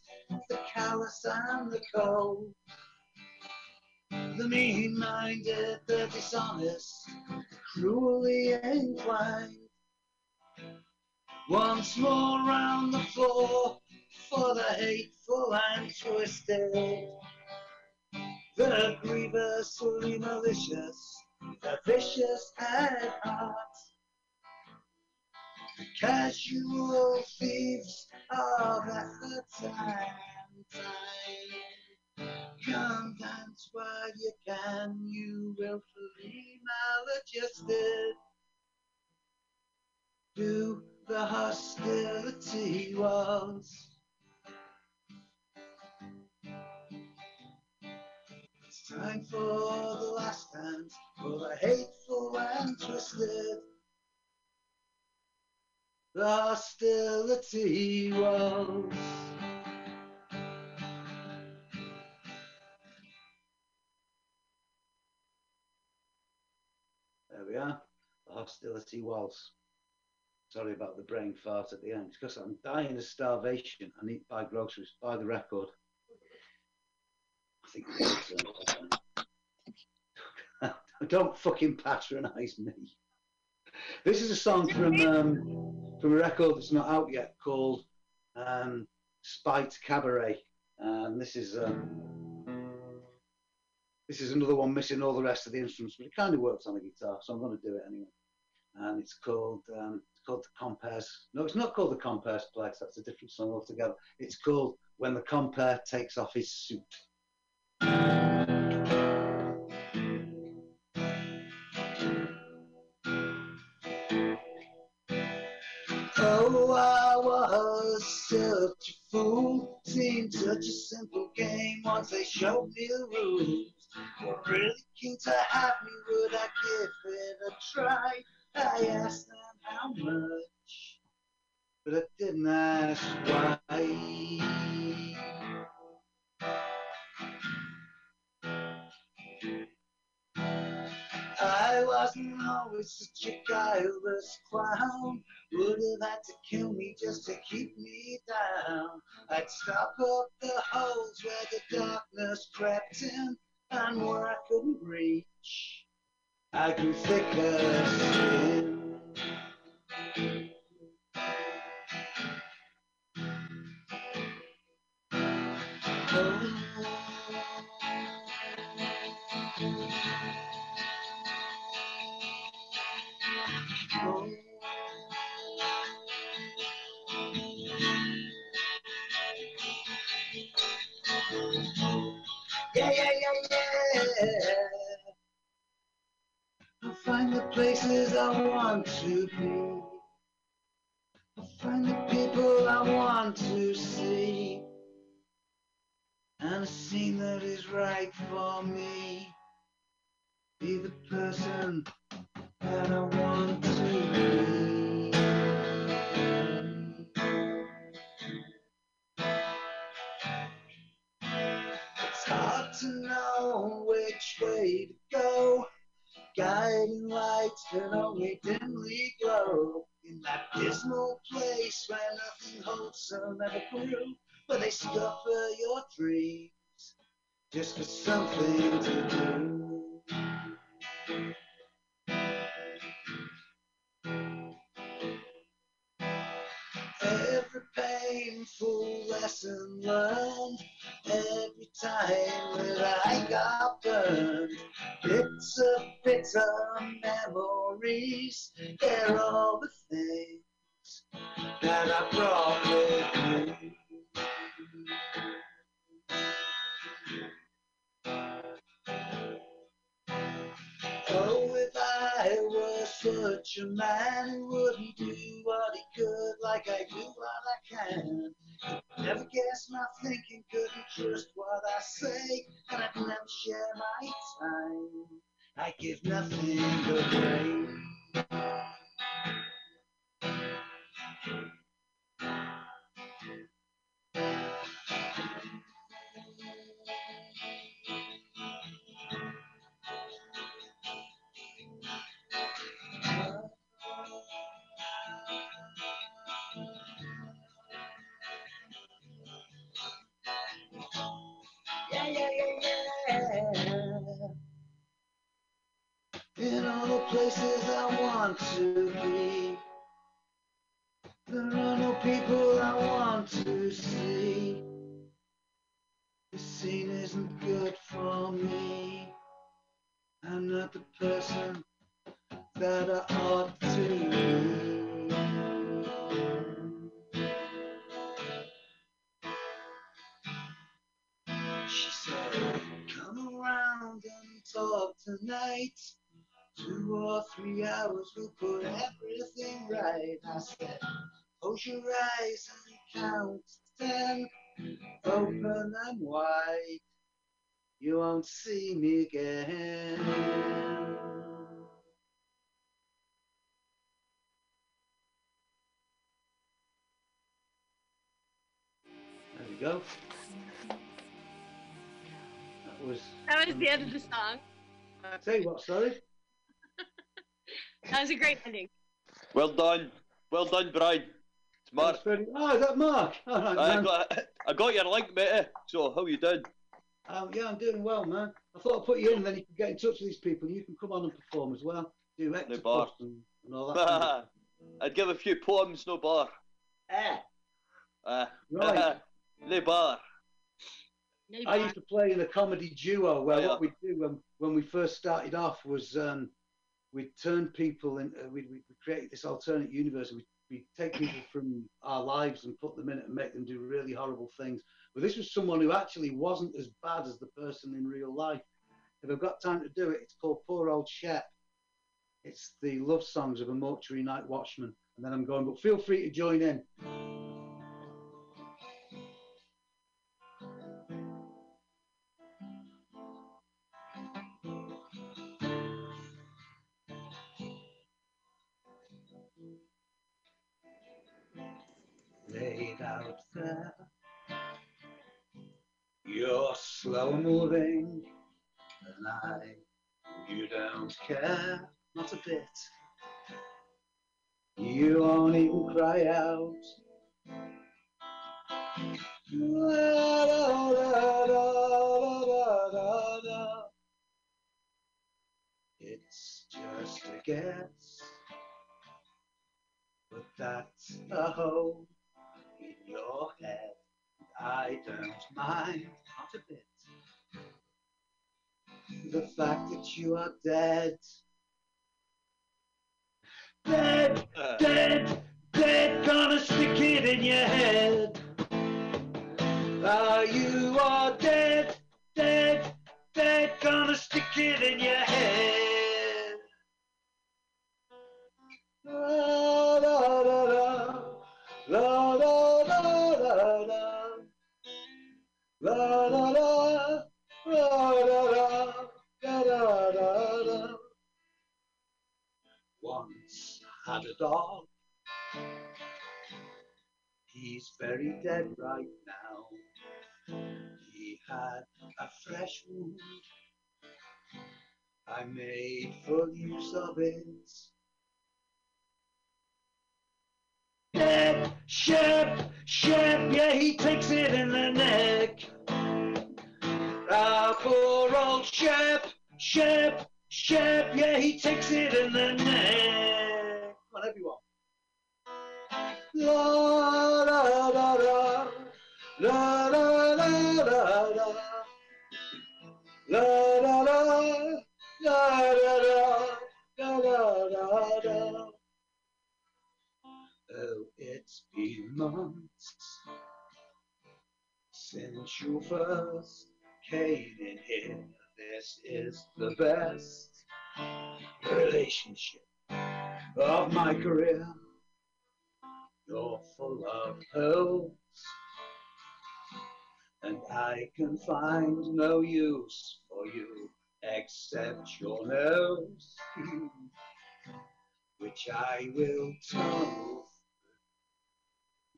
the callous and the cold, the mean-minded, the dishonest, cruelly inclined. Once more round the floor for the hateful and twisted, the grievously malicious, the vicious at heart, the casual thieves of effort and time. Come dance while you can, you willfully maladjusted. Do the hostility walls. It's time for the last dance, for the hateful and twisted. The hostility walls. There we are. The hostility walls. Sorry about the brain fart at the end. Because I'm dying of starvation. I need to buy groceries, buy the record. I think don't fucking patronize me. This is a song from um, from a record that's not out yet called um, Spite Cabaret, and this is um, this is another one missing all the rest of the instruments, but it kind of works on the guitar, so I'm going to do it anyway. And it's called um, it's called the Compares. No, it's not called the Compares Plex. That's a different song altogether. It's called When the Compère Takes Off His Suit. Fool. Seemed such a simple game once they showed me the rules. Really keen to have me, would I give it a try? I asked them how much, but I didn't ask why. Wasn't always such a guileless clown. Would have had to kill me just to keep me down. I'd stop up the holes where the darkness crept in and where I couldn't reach. I grew thicker skin. Places I want to be. I'll find the people I want to see. And a scene that is right for me. Be the person Guiding lights can only dimly glow in that dismal place where nothing wholesome ever grew. but they scupper your dreams just for something to do. Every painful lesson learned, every time that I got burned, bits of bitter memories, they're all the things that I brought with me. Such a man who wouldn't do what he could like I do what I can. Never guess my thinking, couldn't trust what I say, and I'd never share my time. I give nothing away. The places I want to be. There are no people I want to see. This scene isn't good for me. I'm not the person that I ought to be. She said, Come around and talk tonight. Two or three hours will put everything right. I said, Close your eyes and count ten. Open them wide. You won't see me again. There we go. That was. That was the end of the song. Say what, sorry? That was a great ending. Well done. Well done, Brian. It's Mark. Oh, is that Mark? All right, I got, I got your link, mate. So, how you doing? Um, yeah, I'm doing well, man. I thought I'd put you in, and then you can get in touch with these people. You can come on and perform as well. Do extra bar. and, and all that. I'd give a few poems, no bar. Eh. Uh, Right. no bar. I used to play in a comedy duo where Oh, yeah. what we'd do when, when we first started off was um, we'd turn people in, uh, we'd, we'd create this alternate universe. We'd, we'd take people from our lives and put them in it and make them do really horrible things. But this was someone who actually wasn't as bad as the person in real life. If I've got time to do it, it's called Poor Old Shep. It's the love songs of a mortuary night watchman. And then I'm going, but feel free to join in. Out there. You're slow moving, and I, you don't care, not a bit. You won't even cry out. It's just a guess. But that's a hole in your head. I don't mind, not a bit. The fact that you are dead. Dead, dead, dead, gonna stick it in your head. Ah, you are dead, dead, dead, gonna stick it in your head. La had a dog. He's very dead right now. He had a fresh wound. I made full use of it. Dead Shep, Shep, yeah, he takes it in the neck. Ah, poor old Shep, Shep, Shep, yeah, he takes it in the neck. Everyone. La la, la la la la la, la la la, la la la, la la la la. Oh, it's been months since you first came in here. This is the best relationship of my career. You're full of holes, and I can find no use for you except your nose, which I will tunnel.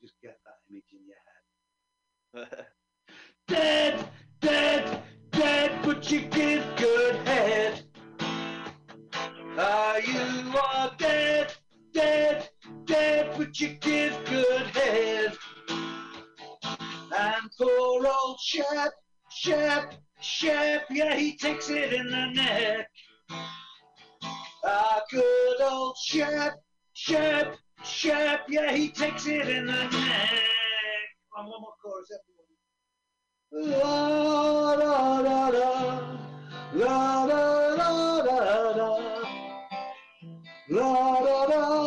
Just get that image in your head. dead, dead, dead, but you give good head. Ah, you are dead, dead, dead, but you give good head. And poor old Shep, Shep, Shep, yeah, he takes it in the neck. Ah, good old Shep, Shep, Shep, yeah, he takes it in the neck. One more chorus, everyone. La la la, la la la la la, la la la, la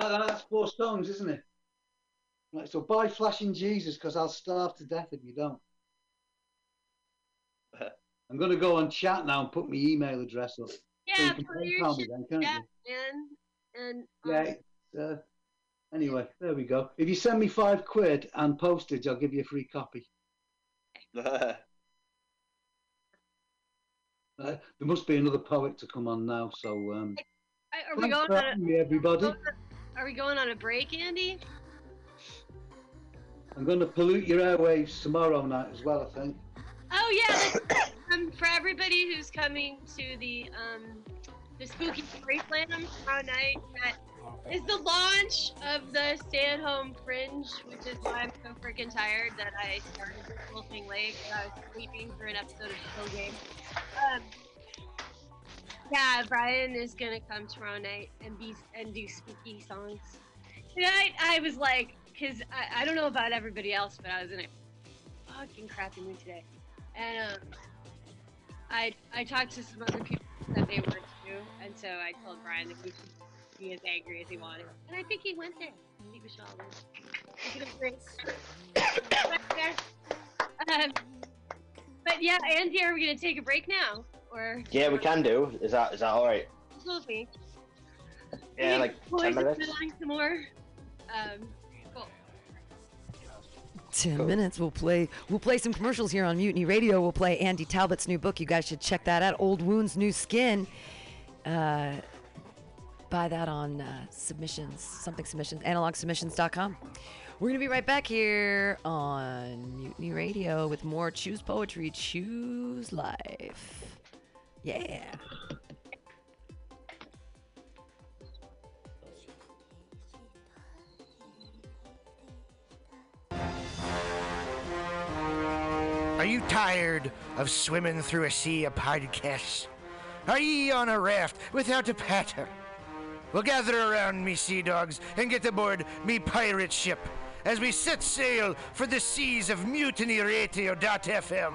That, that's four songs, isn't it? Right, so buy Flashing Jesus because I'll starve to death if you don't. I'm going to go on chat now and put my email address up. so Yeah, you can then, can't down, you? man. And Yeah. um, Uh, anyway, there we go. If you send me five quid and postage, I'll give you a free copy. Uh, there must be another poet to come on now, so um, are we going on me, everybody. are we going on a break, Andy? I'm going to pollute your airwaves tomorrow night as well, I think. Oh yeah, um, for everybody who's coming to the um the spooky Graceland tomorrow night, that is the launch of the Stay at Home Fringe, which is why I'm so freaking tired that I started this whole thing late. I was sleeping for an episode of Still Game. Um, yeah, Brian is gonna come tomorrow night and be and do spooky songs. And I, I was like, cause I, I don't know about everybody else, but I was in a fucking crappy mood today. And um, I I talked to some other people that they were too, and so I told Brian that he could be as angry as he wanted, and I think he went there. He was all um, but yeah, Andy, are we gonna take a break now, or Yeah, we can do. Is that is that all right? Excuse me. Yeah, like ten minutes. some more. Um, cool. 10 minutes we'll play we'll play some commercials here on mutiny radio we'll play andy talbot's new book you guys should check that out old wounds new skin uh, buy that on uh, submissions something submissions analogsubmissions.com we're gonna be right back here on mutiny radio with more choose poetry choose life yeah. Are you tired of swimming through a sea of podcasts? Are ye on a raft without a patter? Well, gather around me, sea dogs, and get aboard me pirate ship as we set sail for the seas of Mutiny Radio.fm.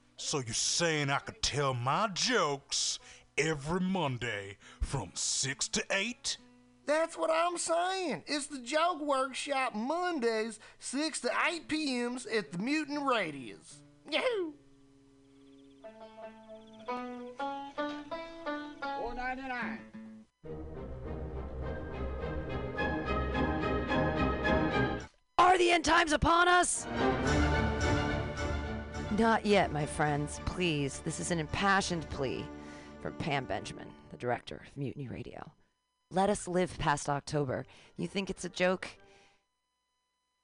So you're saying I could tell my jokes every Monday from 6 to 8? That's what I'm saying. It's the Joke Workshop Mondays, 6 to 8 p.m.s at the Mutant Radius. Yahoo! Four ninety nine. Are the end times upon us? Not yet, my friends. Please, this is an impassioned plea from Pam Benjamin, the director of Mutiny Radio. Let us live past October. You think it's a joke?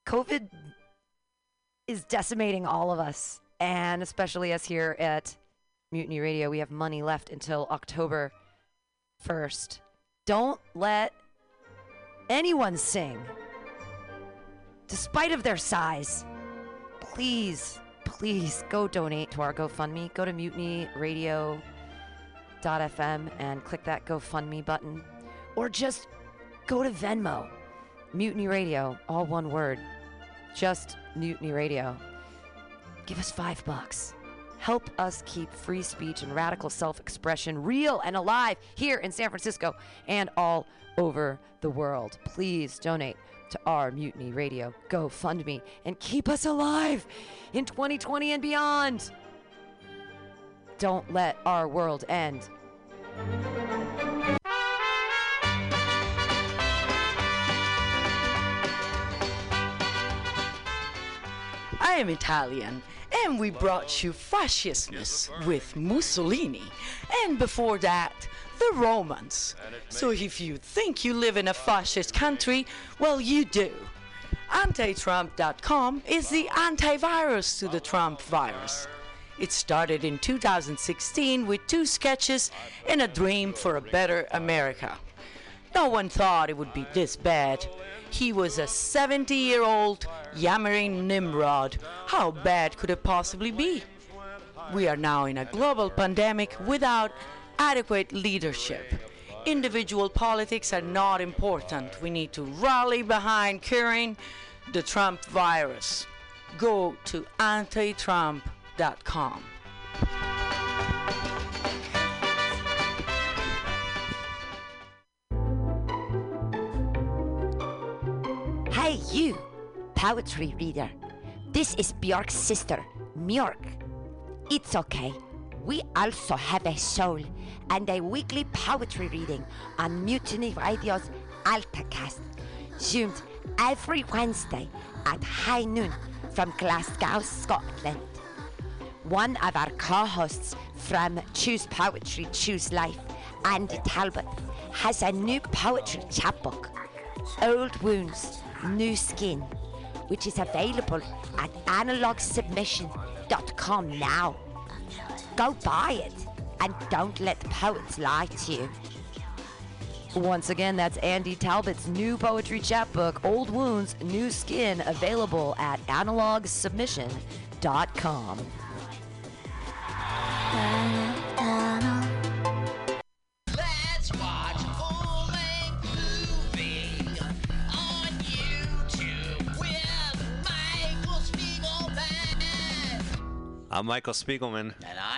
COVID is decimating all of us, and especially us here at Mutiny Radio. We have money left until October 1st. Don't let anyone sing, despite of their size. Please, please go donate to our GoFundMe. Go to mutinyradio.fm and click that GoFundMe button. Or just go to Venmo. Mutiny Radio, all one word. Just Mutiny Radio. Give us five bucks. Help us keep free speech and radical self expression real and alive here in San Francisco and all over the world. Please donate to our Mutiny Radio GoFundMe and keep us alive in 2020 and beyond. Don't let our world end. I am Italian, and we brought you fascismus with Mussolini. And before that, the Romans. So if you think you live in a fascist country, well, you do. Antitrump.com is the antivirus to the Trump virus. It started in 2016 with two sketches and a dream for a better America. No one thought it would be this bad. He was a 70 year old yammering Nimrod. How bad could it possibly be? We are now in a global pandemic without adequate leadership. Individual politics are not important. We need to rally behind curing the Trump virus. Go to antitrump.com. Hey, you, poetry reader. This is Bjork's sister, Mjork. It's okay. We also have a soul and a weekly poetry reading on Mutiny Radio's AltaCast, zoomed every Wednesday at high noon from Glasgow, Scotland. One of our co hosts from Choose Poetry, Choose Life, Andy Talbot, has a new poetry chapbook, Old Wounds, New Skin, which is available at analogsubmission.com now. Go buy it and don't let the poets lie to you. Once again, that's Andy Talbot's new poetry chapbook, Old Wounds, New Skin, available at analogsubmission.com. Let's watch a full-length movie on YouTube with Michael Spiegelman. I'm Michael Spiegelman. And I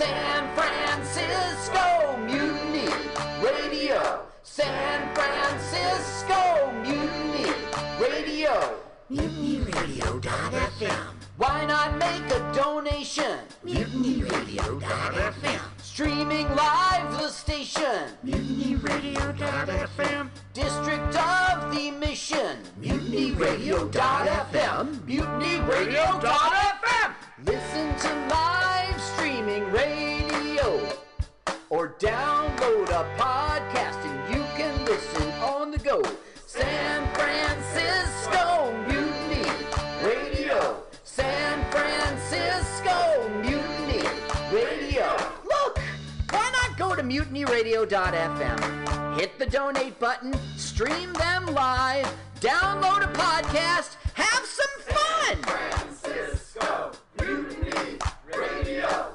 San Francisco Mutiny Radio. San Francisco Mutiny Radio. MutinyRadio.fm. Why not make a donation? MutinyRadio.fm. Streaming live the station. MutinyRadio.fm. District of the Mission. MutinyRadio.fm. MutinyRadio.fm. Listen to live streaming radio or download a podcast and you can listen on the go. San Francisco Mutiny Radio. San Francisco Mutiny Radio. Look, why not go to mutinyradio.fm? Hit the donate button, stream them live, download a podcast, have some fun. San Francisco Mutiny Radio.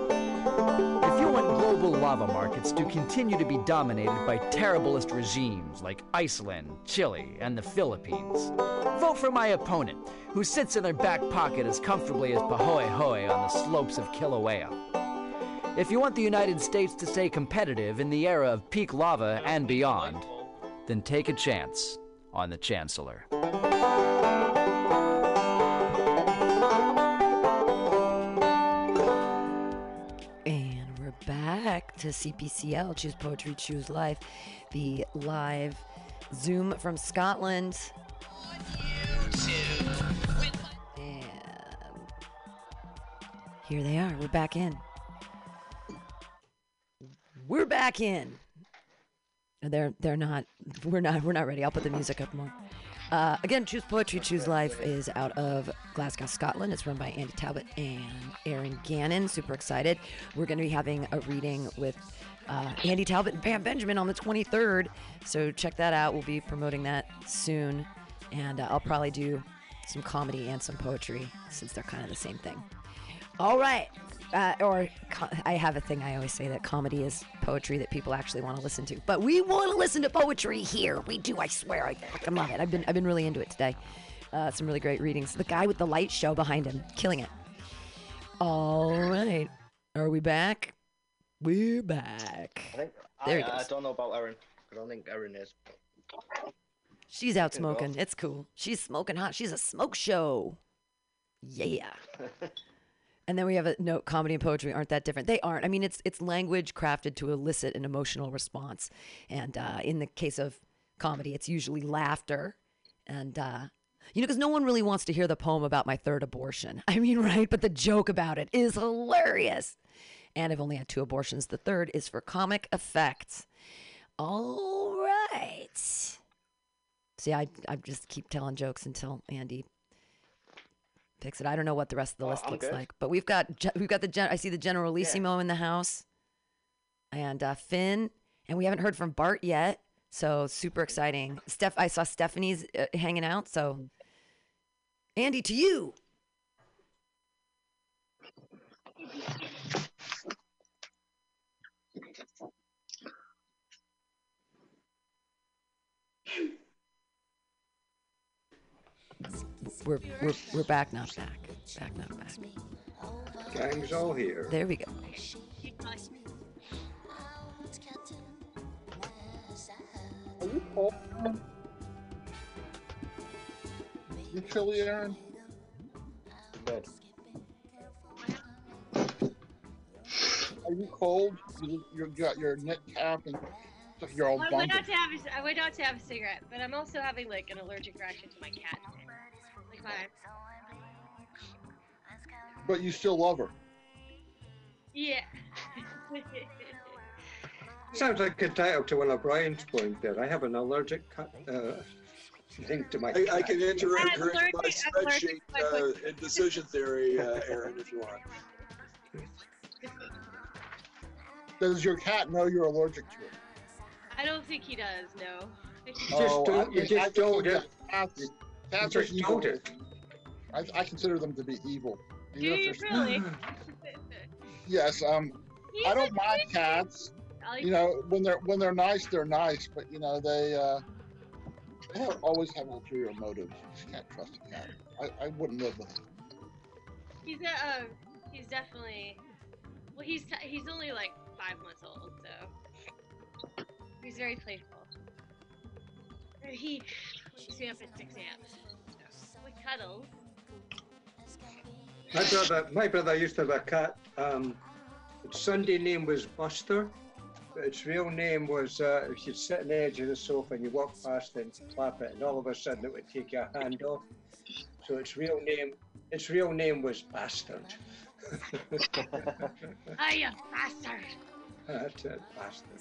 Global lava markets to continue to be dominated by terriblest regimes like Iceland, Chile, and the Philippines, vote for my opponent, who sits in their back pocket as comfortably as pahoehoe on the slopes of Kilauea. If you want the United States to stay competitive in the era of peak lava and beyond, then take a chance on the Chancellor. Back to CPCL, Choose Poetry, Choose Life, the live Zoom from Scotland. And here they are. We're back in. We're back in. They're they're not. We're not. We're not ready. I'll put the music up more. Uh, again, Choose Poetry, Choose Life is out of Glasgow, Scotland. It's run by Andy Talbot and Erin Gannon. Super excited. We're going to be having a reading with uh, Andy Talbot and Pam Benjamin on the 23rd. So check that out. We'll be promoting that soon. And uh, I'll probably do some comedy and some poetry since they're kind of the same thing. All right. Uh, or co- I have a thing I always say that comedy is poetry that people actually want to listen to. But we want to listen to poetry here. We do. I swear. I fucking love it. I've been I've been really into it today. Uh, some really great readings. The guy with the light show behind him, killing it. All right. Are we back? We're back. I think There I, he I don't know about Erin. I don't think Erin is. She's out smoking. It's cool. She's smoking hot. She's a smoke show. Yeah. And then we have a note comedy and poetry aren't that different. They aren't. I mean, it's it's language crafted to elicit an emotional response. And uh, in the case of comedy, it's usually laughter. And uh, you know, because no one really wants to hear the poem about my third abortion. I mean, right? But the joke about it is hilarious. And I've only had two abortions. The third is for comic effect. All right. See, I I just keep telling jokes until Andy picks it. I don't know what the rest of the Oh, list I'm looks good. like, but we've got we've got the gen- I see the Generalissimo in the house, and uh, Finn, and we haven't heard from Bart yet, so super exciting. Steph, I saw Stephanie's uh, hanging out, so Andy, to you. We're we're we're back, not back, back, not back. Gang's all here. There we go. Are you cold? You chilly, Erin? Good. Are you cold? You, you got your knit cap and you're all I went out to have a, I went out to have a cigarette, but I'm also having like an allergic reaction to my cat. Like my But you still love her. yeah. Sounds like a title to one of Brian's poems there. I have an allergic cut, uh, thing to my I, I can enter I'm into my allergic- I'm allergic spreadsheet to uh, in decision theory, uh, Erin, if you want. Does your cat know you're allergic to it? I don't think he does. No. You just don't- you just I don't think it. Cats, are evil. I, I consider them to be evil. Do you really? Yes. Um. I don't mind good- cats. Like- You know, when they're when they're nice, they're nice. But you know, they uh, they have, always have ulterior motives. You just can't trust a cat. I, I wouldn't live with him. He's a, um, he's definitely. Well, he's t- he's only like five months old, so he's very playful. He wakes me up at six a.m. So we cuddle. My brother, my brother used to have a cat. Um, its Sunday name was Buster. But its real name was, uh, if you'd sit on the edge of the sofa and you walk past it and clap it, and all of a sudden it would take your hand off. So its real name, its real name was Bastard. Ah, you bastard! That's it, Bastard.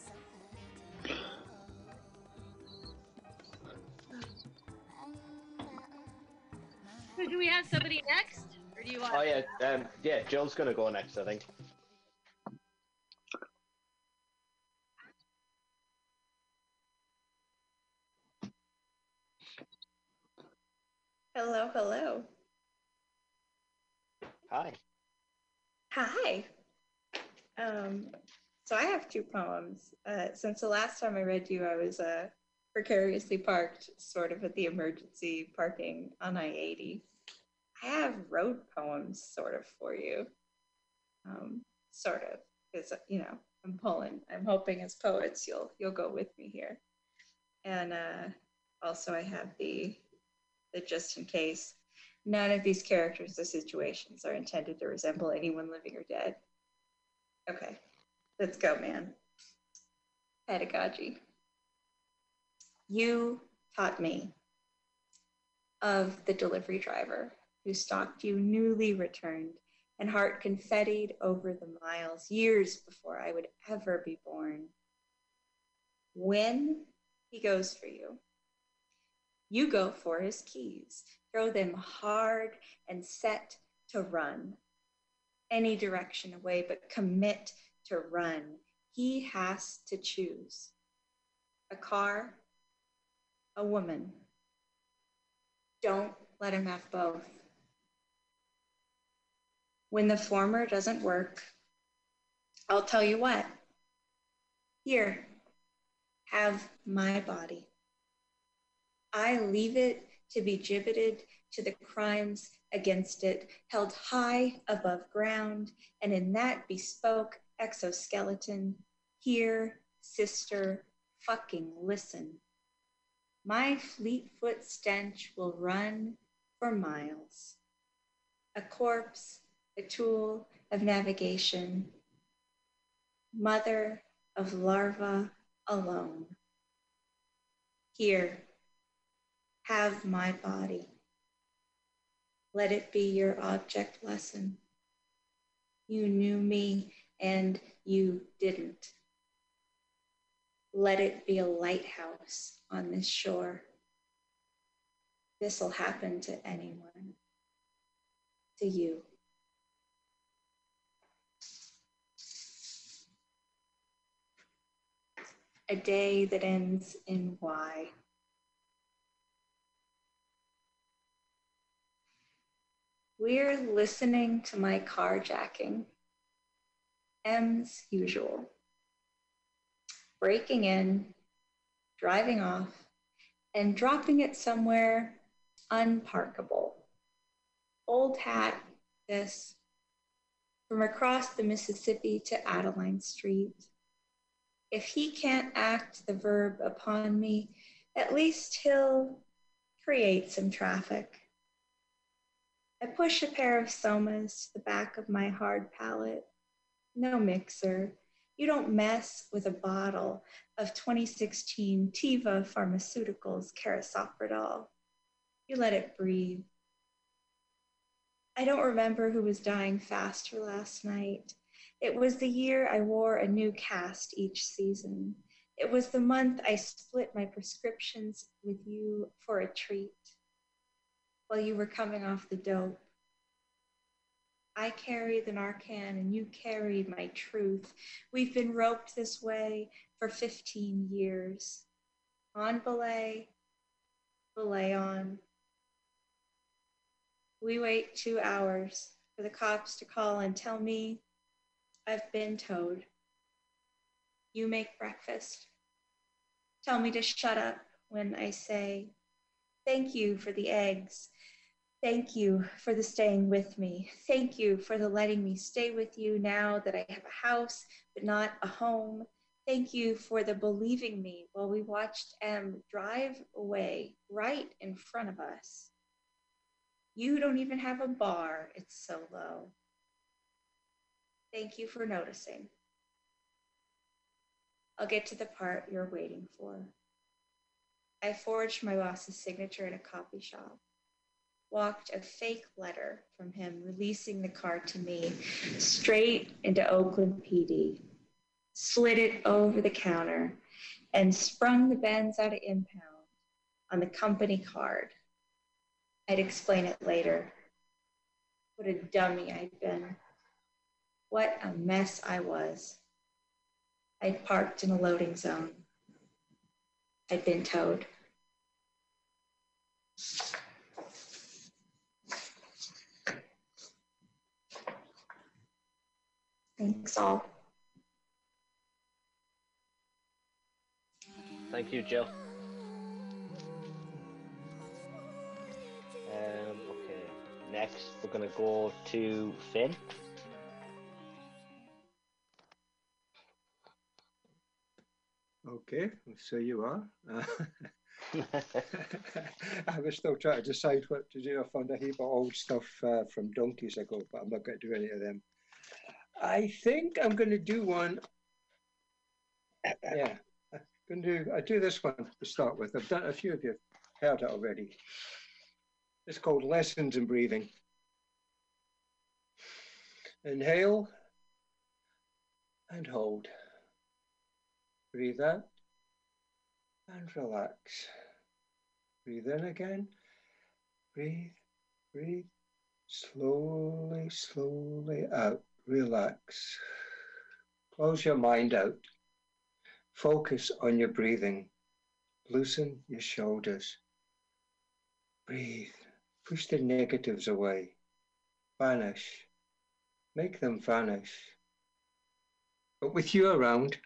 So do we have somebody next, or do you want? Oh yeah, um, yeah. Jill's gonna go next, I think. Hello, hello. Hi. Hi. Um, so I have two poems. Uh, since the last time I read you, I was uh, precariously parked, sort of at the emergency parking on I 80. I have road poems, sort of, for you. Um, sort of, because you know I'm pulling. I'm hoping as poets you'll you'll go with me here. And uh, also I have the the just in case. None of these characters or situations are intended to resemble anyone living or dead. Okay, let's go, man. Pedagogy. You taught me of the delivery driver who stalked you newly returned and heart confettied over the miles years before I would ever be born. When he goes for you, you go for his keys, throw them hard and set to run any direction away, but commit to run. He has to choose a car, a woman. Don't let him have both. When the former doesn't work, I'll tell you what. Here, have my body. I leave it to be gibbeted to the crimes against it, held high above ground, and in that bespoke exoskeleton, here, sister, fucking listen. My fleet foot stench will run for miles. A corpse, a tool of navigation, mother of larva alone. Here, have my body. Let it be your object lesson. You knew me and you didn't. Let it be a lighthouse on this shore. This will happen to anyone, to you. A day that ends in Y. We're listening to my carjacking. M's usual. Breaking in, driving off, and dropping it somewhere unparkable. Old hat, this, from across the Mississippi to Adeline Street. If he can't act the verb upon me, at least he'll create some traffic. I push a pair of somas to the back of my hard palate. No mixer. You don't mess with a bottle of 2016 Teva Pharmaceuticals Carisoprodol. You let it breathe. I don't remember who was dying faster last night. It was the year I wore a new cast each season. It was the month I split my prescriptions with you for a treat while you were coming off the dope. I carry the Narcan and you carry my truth. We've been roped this way for 15 years. On belay, belay on. We wait two hours for the cops to call and tell me I've been towed. You make breakfast. Tell me to shut up when I say, Thank you for the eggs. Thank you for the staying with me. Thank you for the letting me stay with you now that I have a house, but not a home. Thank you for the believing me while we watched M drive away right in front of us. You don't even have a bar, it's so low. Thank you for noticing. I'll get to the part you're waiting for. I forged my boss's signature in a coffee shop, walked a fake letter from him releasing the car to me straight into Oakland PD, slid it over the counter, and sprung the Benz out of impound on the company card. I'd explain it later. What a dummy I'd been. What a mess I was. I'd parked in a loading zone. I'd been towed. Thanks all. Thank you, Jill. Um, okay, next we're gonna go to Finn. Okay, so you are. Uh, I was still trying to decide what to do. I found a heap of old stuff uh, from donkeys ago, but I'm not going to do any of them. I think I'm going to do one. Yeah, I'm going to do. I do this one to start with. I've done a few of you have heard it already. It's called Lessons in Breathing. Inhale and hold. Breathe out and relax. Breathe in again. Breathe, breathe. Slowly, slowly out. Relax. Close your mind out. Focus on your breathing. Loosen your shoulders. Breathe. Push the negatives away. Vanish. Make them vanish. But with you around,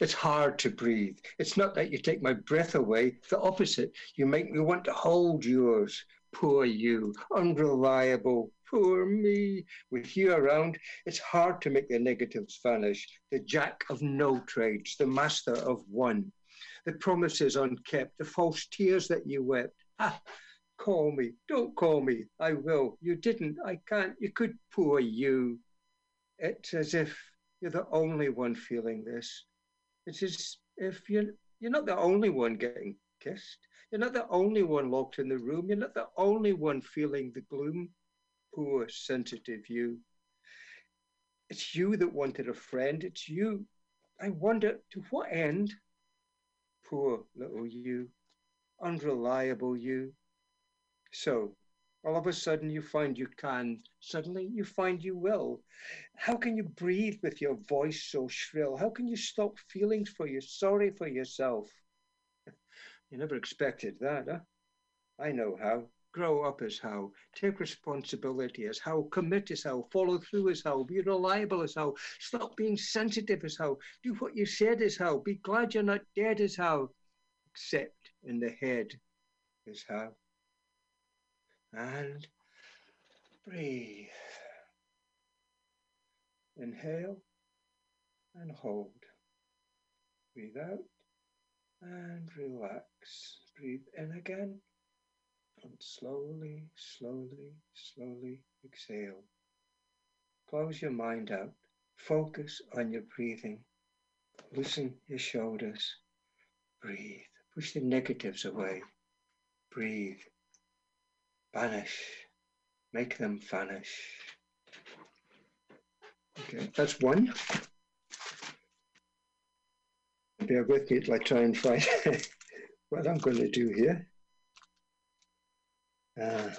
it's hard to breathe. It's not that you take my breath away, the opposite. You make me want to hold yours. Poor you, unreliable, poor me. With you around, it's hard to make the negatives vanish. The jack of no trades, the master of one. The promises unkept, the false tears that you wept. Ah, call me, don't call me. I will. You didn't, I can't. You could, poor you. It's as if you're the only one feeling this. It's as if you're, you're not the only one getting kissed. You're not the only one locked in the room. You're not the only one feeling the gloom. Poor, sensitive you. It's you that wanted a friend. It's you. I wonder to what end? Poor little you. Unreliable you. So, all of a sudden you find you can. Suddenly you find you will. How can you breathe with your voice so shrill? How can you stop feeling for you sorry for yourself? You never expected that, huh? I know how. Grow up as how. Take responsibility as how. Commit as how. Follow through as how. Be reliable as how. Stop being sensitive as how. Do what you said as how. Be glad you're not dead as how. Except in the head as how and breathe. Inhale and hold. Breathe out and relax. Breathe in again and slowly, slowly, slowly exhale. Close your mind out. Focus on your breathing. Loosen your shoulders. Breathe. Push the negatives away. Breathe vanish, make them vanish. Okay, that's one. Bear with me till I try and find what I'm going to do here. Uh,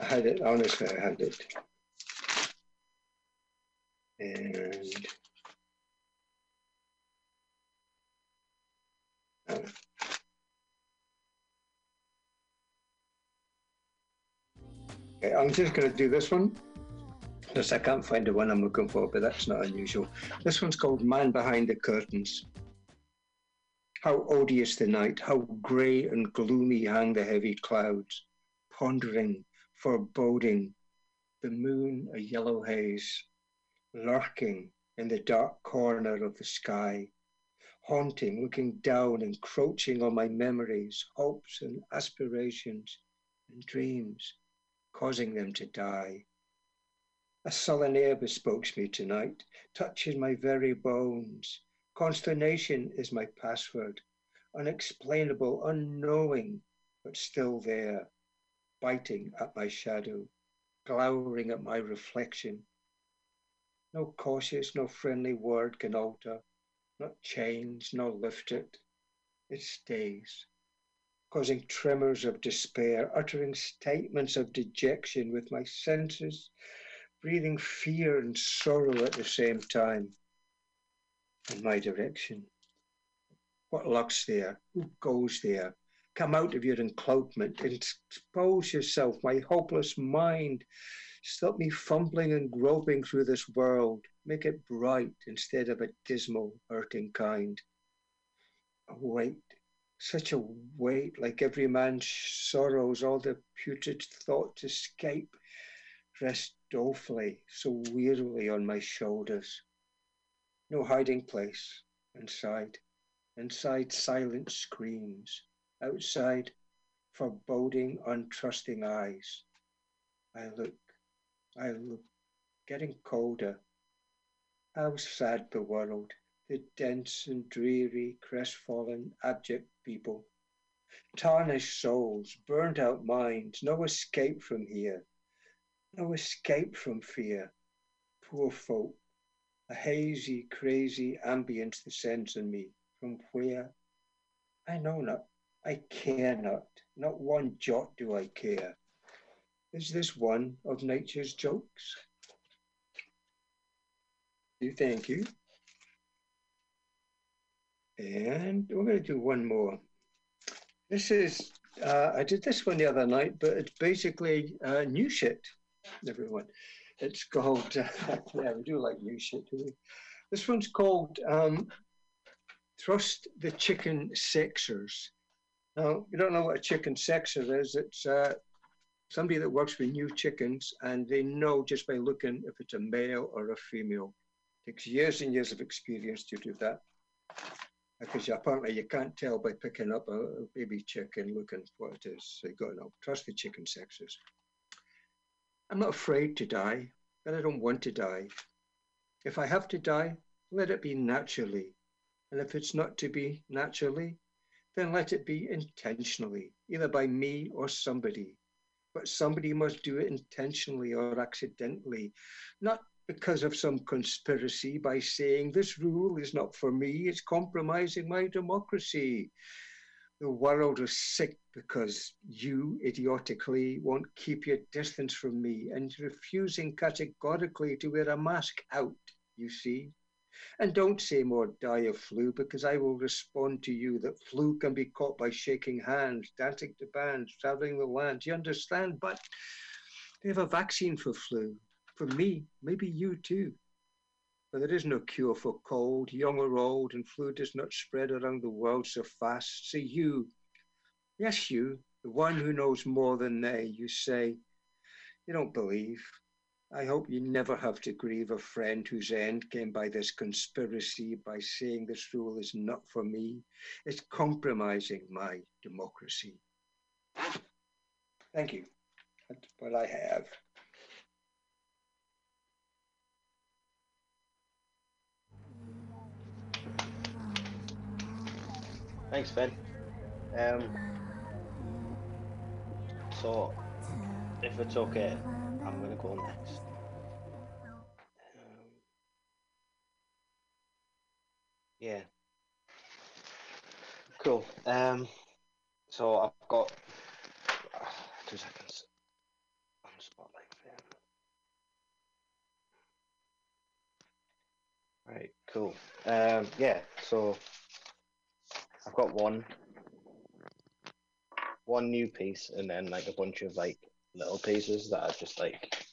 I had it, honestly, I had it. And uh, Okay, I'm just going to do this one because I can't find the one I'm looking for, but that's not unusual. This one's called Man Behind the Curtains. How odious the night, how grey and gloomy hang the heavy clouds, pondering, foreboding, the moon a yellow haze, lurking in the dark corner of the sky, haunting, looking down, encroaching on my memories, hopes and aspirations and dreams causing them to die. A sullen air bespokes me tonight, touches my very bones. Consternation is my password, unexplainable, unknowing, but still there, biting at my shadow, glowering at my reflection. No cautious, no friendly word can alter, not change, nor lift it. It stays, causing tremors of despair, uttering statements of dejection with my senses, breathing fear and sorrow at the same time in my direction. What lurks there? Who goes there? Come out of your encloakment expose yourself, my hopeless mind. Stop me fumbling and groping through this world. Make it bright instead of a dismal, hurting kind. Oh, a weight, such a weight, like every man's sorrows, all the putrid thoughts escape, rest dolefully, so wearily on my shoulders. No hiding place inside. Inside silent screams. Outside foreboding, untrusting eyes. I look, I look, getting colder. How sad the world, the dense and dreary, crestfallen, abject people. Tarnished souls, burnt out minds, no escape from here, no escape from fear. Poor folk, a hazy, crazy ambience descends on me. From where? I know not. I care not. Not one jot do I care. Is this one of nature's jokes? You thank you. And we're going to do one more. This is, uh, I did this one the other night, but it's basically uh, new shit, everyone. It's called, uh, yeah, we do like new shit, do we? This one's called um, Trust the Chicken Sexers. Now, you don't know what a chicken sexer is. It's uh, somebody that works with new chickens and they know just by looking if it's a male or a female. takes years and years of experience to do that. Because apparently you can't tell by picking up a, baby chicken looking what it is. So you got to know. Trust the chicken sexes. I'm not afraid to die, but I don't want to die. If I have to die, let it be naturally. And if it's not to be naturally, then let it be intentionally, either by me or somebody. But somebody must do it intentionally or accidentally, not because of some conspiracy by saying this rule is not for me, it's compromising my democracy. The world is sick because you idiotically won't keep your distance from me and refusing categorically to wear a mask out, you see. And don't say more die of flu because I will respond to you that flu can be caught by shaking hands, dancing to bands, traveling the land. You understand? But they have a vaccine for flu. For me, maybe you too. But there is no cure for cold, young or old, and flu does not spread around the world so fast. So you, yes, you, the one who knows more than they, you say, you don't believe. I hope you never have to grieve a friend whose end came by this conspiracy by saying this rule is not for me. It's compromising my democracy. Thank you. That's what I have. Thanks, Ben. Um, so, if it's okay, I'm going to go next. Um, yeah. Cool. Um, so I've got two seconds spotlight. Right. Cool. Um, yeah. So got one one new piece and then like a bunch of like little pieces that are just like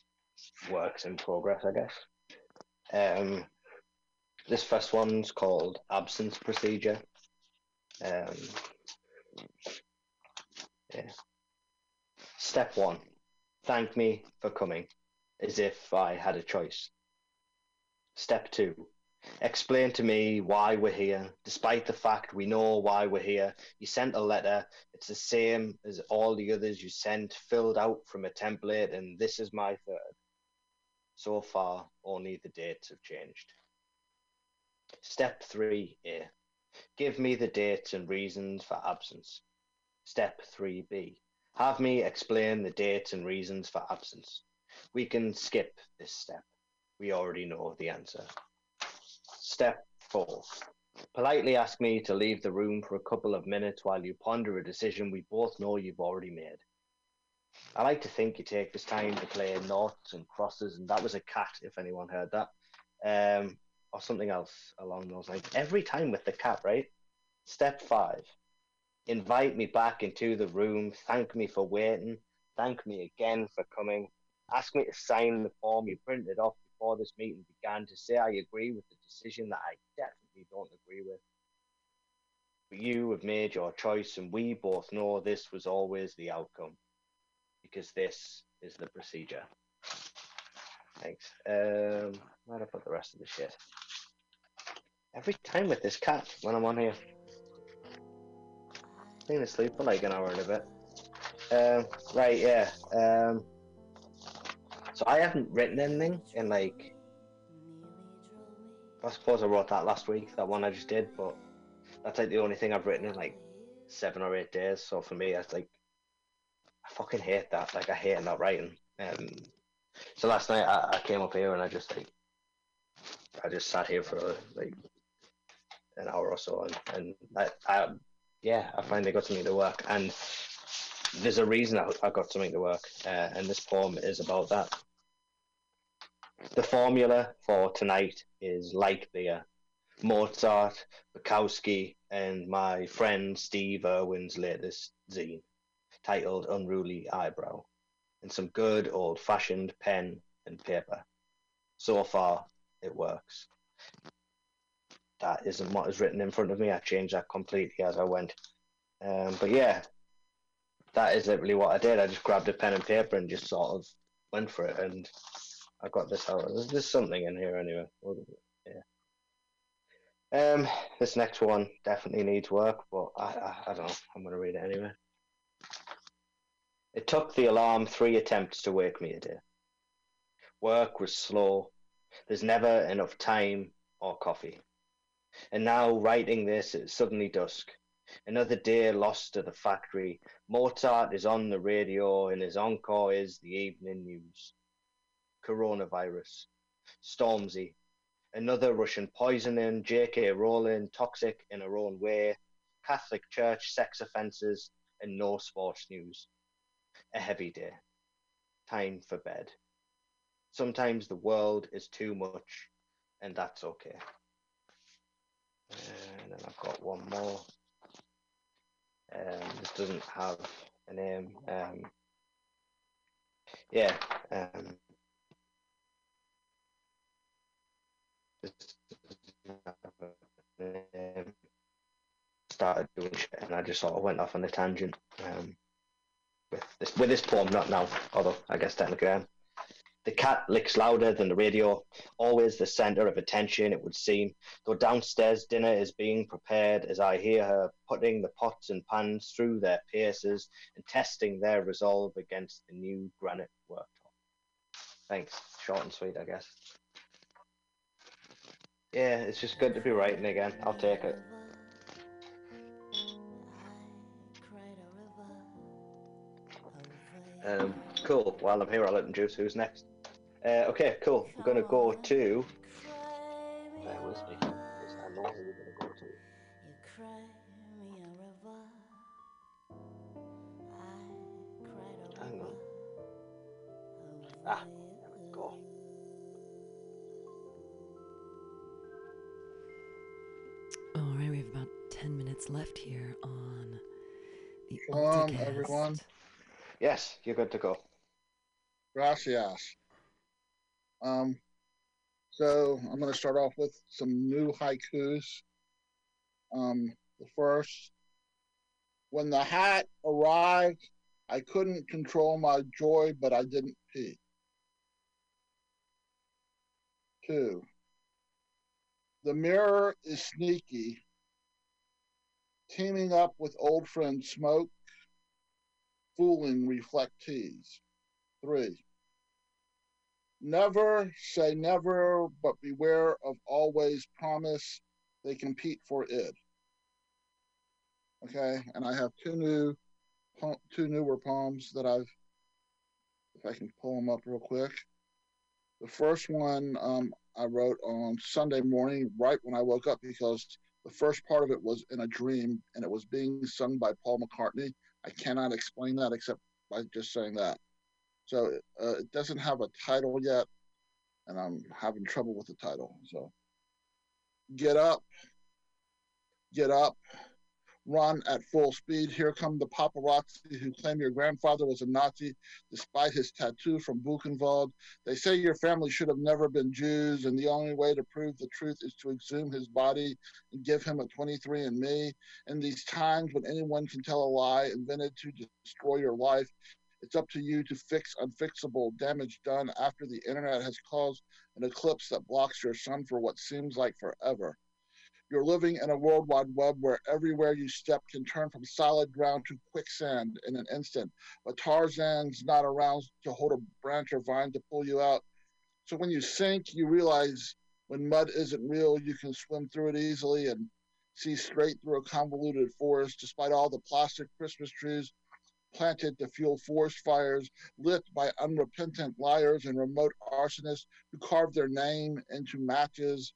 works in progress, I guess. Um, this first one's called Absence Procedure. Um, yeah. Step one Thank me for coming, as if I had a choice. Step two Explain to me why we're here, despite the fact we know why we're here. You sent a letter, it's the same as all the others you sent, filled out from a template, and this is my third. So far, only the dates have changed. Step 3A Give me the dates and reasons for absence. Step 3B Have me explain the dates and reasons for absence. We can skip this step. We already know the answer. Step 4 Politely ask me to leave the room for a couple of minutes while you ponder a decision we both know you've already made. I like to think you take this time to play noughts and crosses, and that was a cat, if anyone heard that, um, or something else along those lines. Every time with the cat, right? Step five invite me back into the room, thank me for waiting, thank me again for coming, ask me to sign the form you printed off before this meeting began to say I agree with the decision that I definitely don't agree with. But you have made your choice, and we both know this was always the outcome because this is the procedure. Thanks. Um, where'd I put the rest of the shit? Every time with this cat when I'm on here. Been asleep for like an hour and a bit. Um, right, yeah. Um, so I haven't written anything in like. I suppose I wrote that last week, that one I just did, but that's like the only thing I've written in like seven or eight days. So for me, that's like, I fucking hate that. Like, I hate not writing. Um, so last night I, I came up here and I just like, I just sat here for like an hour or so, and, and I, I, yeah, I finally got something to work, and there's a reason I, I got something to work, uh, and this poem is about that. The formula for tonight is like beer, Mozart, Bukowski, and my friend Steve Irwin's latest zine, titled Unruly Eyebrow, and some good old fashioned pen and paper. So far, it works. That isn't what is written in front of me. I changed that completely as I went. Um, but yeah, that is literally what I did. I just grabbed a pen and paper and just sort of went for it, and I got this out. There's, there's something in here anyway. Yeah. Um, this next one definitely needs work, but I, I, I don't know. I'm gonna read it anyway. It took the alarm three attempts to wake me a day. Work was slow. There's never enough time or coffee. And now, writing this, it's suddenly dusk. Another day lost to the factory. Mozart is on the radio, and his encore is the evening news. Coronavirus. Stormzy. Another Russian poisoning. J.K. Rowling, toxic in her own way. Catholic Church sex offences, and no sports news. A heavy day. Time for bed. Sometimes the world is too much, and that's okay. And then I've got one more. Doesn't have a name. Um, yeah. Um. Started doing shit, and I just sort of went off on a tangent. Um, with this with this poem, not now, although I guess technically I am. The cat licks louder than the radio, always the center of attention, it would seem, though downstairs dinner is being prepared as I hear her putting the pots and pans through their paces and testing their resolve against the new granite worktop. Thanks. Short and sweet, I guess. Yeah, it's just good to be writing again. I'll take it. Um, cool. While I'm here, I'll let them juice. Who's next? Uh, okay, cool. We're gonna go to. Bear with me, 'cause I know who we're gonna go to. Hang on. Ah, there we go. All right, we have about 10 minutes left here on the Shalom, AltaCast. everyone. Yes, you're good to go. Gracias. Um, so I'm going to start off with some new haikus. Um, the first, when the hat arrived, I couldn't control my joy, but I didn't pee. Two, the mirror is sneaky, teaming up with old friend Smoke, fooling reflectees. Three, never say never, but beware of always promise. They compete for it. Okay, and I have two new, two newer poems that I've, if I can pull them up real quick. The first one um, I wrote on Sunday morning, right when I woke up, because the first part of it was in a dream and it was being sung by Paul McCartney. I cannot explain that except by just saying that. So uh, it doesn't have a title yet, and I'm having trouble with the title. So get up, get up, run at full speed. Here come the paparazzi who claim your grandfather was a Nazi despite his tattoo from Buchenwald. They say your family should have never been Jews, and the only way to prove the truth is to exhume his body and give him a 23andMe. In these times when anyone can tell a lie invented to destroy your life, it's up to you to fix unfixable damage done after the internet has caused an eclipse that blocks your sun for what seems like forever. You're living in a world wide web where everywhere you step can turn from solid ground to quicksand in an instant. But Tarzan's not around to hold a branch or vine to pull you out. So when you sink, you realize when mud isn't real, you can swim through it easily and see straight through a convoluted forest despite all the plastic Christmas trees planted to fuel forest fires lit by unrepentant liars and remote arsonists who carve their name into matches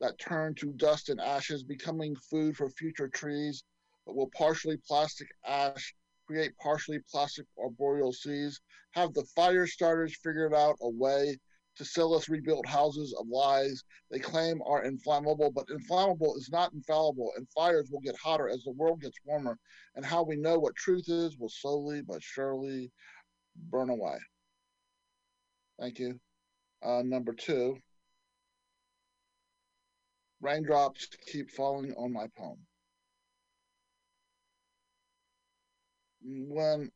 that turn to dust and ashes, becoming food for future trees, but will partially plastic ash create partially plastic arboreal seas? Have the fire starters figured out a way to sell us rebuilt houses of lies they claim are inflammable, but inflammable is not infallible, and fires will get hotter as the world gets warmer, and how we know what truth is will slowly but surely burn away. Thank you. Uh, number two, raindrops keep falling on my poem. When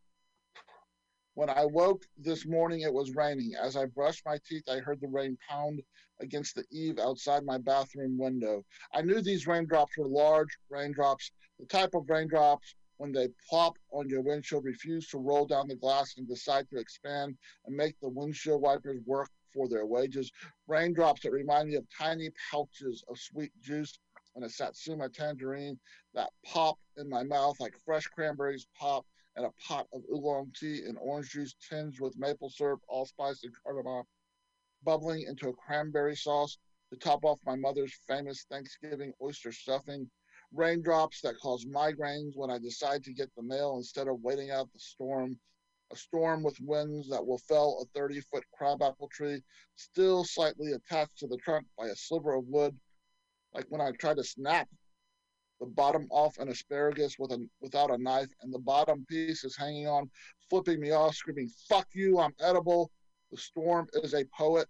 when I woke this morning, it was raining. As I brushed my teeth, I heard the rain pound against the eave outside my bathroom window. I knew these raindrops were large raindrops, the type of raindrops when they plop on your windshield, refuse to roll down the glass and decide to expand and make the windshield wipers work for their wages. Raindrops that remind me of tiny pouches of sweet juice and a satsuma tangerine that pop in my mouth like fresh cranberries pop and a pot of oolong tea and orange juice tinged with maple syrup, allspice, and cardamom, bubbling into a cranberry sauce to top off my mother's famous Thanksgiving oyster stuffing. Raindrops that cause migraines when I decide to get the mail instead of waiting out the storm. A storm with winds that will fell a 30 foot crabapple tree, still slightly attached to the trunk by a sliver of wood, like when I try to snap the bottom off an asparagus with a without a knife, and the bottom piece is hanging on, flipping me off, screaming, Fuck you, I'm edible. The storm is a poet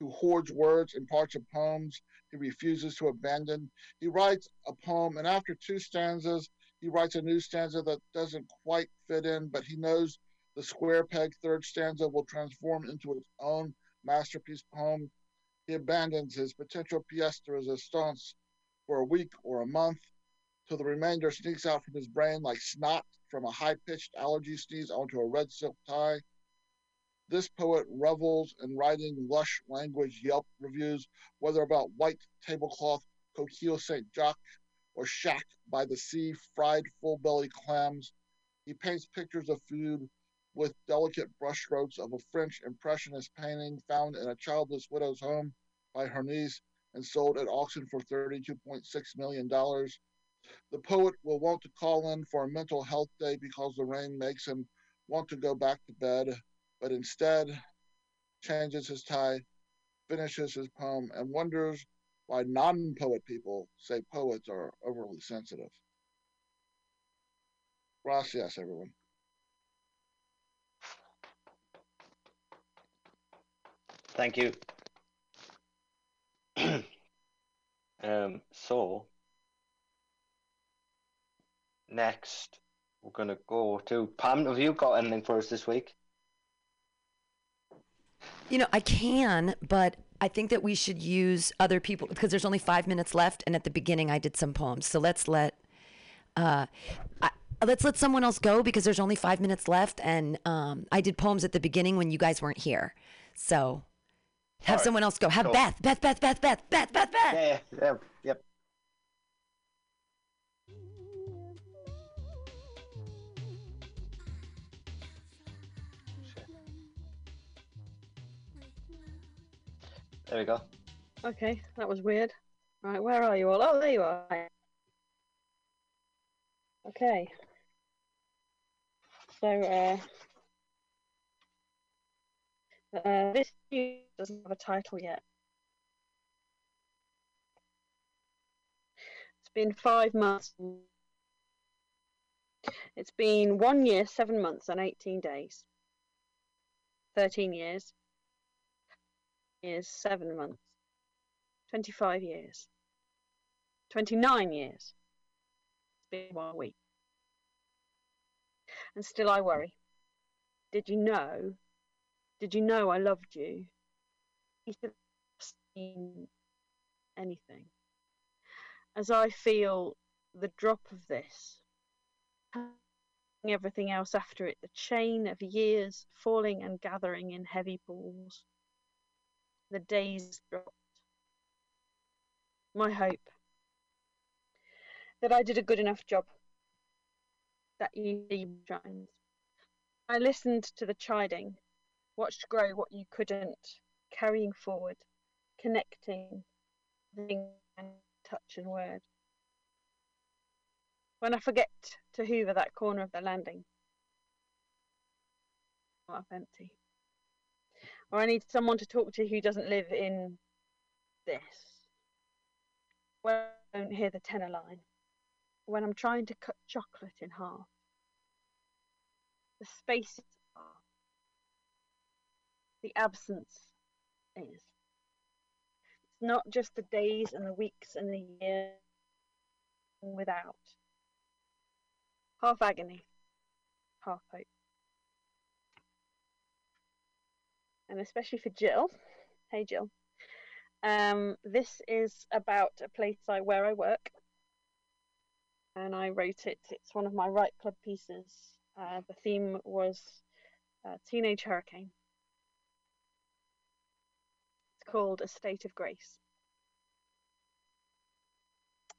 who hoards words and parts of poems he refuses to abandon. He writes a poem, and after two stanzas, he writes a new stanza that doesn't quite fit in, but he knows the square peg third stanza will transform into its own masterpiece poem. He abandons his potential pièce de resistance for a week or a month till the remainder sneaks out from his brain like snot from a high pitched allergy sneeze onto a red silk tie. This poet revels in writing lush language Yelp reviews, whether about white tablecloth Coquille St. Jacques or shack by the sea fried full belly clams. He paints pictures of food with delicate brushstrokes of a French Impressionist painting found in a childless widow's home by her niece and sold at auction for $32.6 million. The poet will want to call in for a mental health day because the rain makes him want to go back to bed, but instead changes his tie, finishes his poem, and wonders why non poet people say poets are overly sensitive. Gracias, everyone. Thank you. um, so next we're gonna go to Pam. Have you got anything for us this week? You know, I can, but I think that we should use other people because there's only five minutes left, and at the beginning I did some poems. So let's let uh, I, let's let someone else go because there's only five minutes left, and um, I did poems at the beginning when you guys weren't here. So have All right, someone else go. Have cool. Beth, Beth, Beth, Beth, Beth, Beth, Beth, Beth. Yeah, yeah, yeah, yep. There we go. Okay, that was weird. Right, where are you all? Oh, there you are. Okay. So, uh, uh, this news doesn't have a title yet. It's been five months. It's been one year, seven months, and 18 days. 13 years. Years, seven months. 25 years. 29 years. It's been one week. And still I worry. Did you know? Did you know I loved you? Should have seen anything. As I feel the drop of this, everything else after it, the chain of years falling and gathering in heavy balls. The days dropped. My hope that I did a good enough job, that you shines. I listened to the chiding, watched grow what you couldn't, carrying forward, connecting, touch and word. When I forget to hoover that corner of the landing, up empty. Or I need someone to talk to who doesn't live in this. When I don't hear the tenor line. When I'm trying to cut chocolate in half. The spaces are. The absence is. It's not just the days and the weeks and the years without. Half agony, half hope. And especially for Jill. Hey Jill. Um, this is about a place I, where I work. And I wrote it. It's one of my Write Club pieces. Uh, the theme was uh, Teenage Hurricane. Called A State of Grace.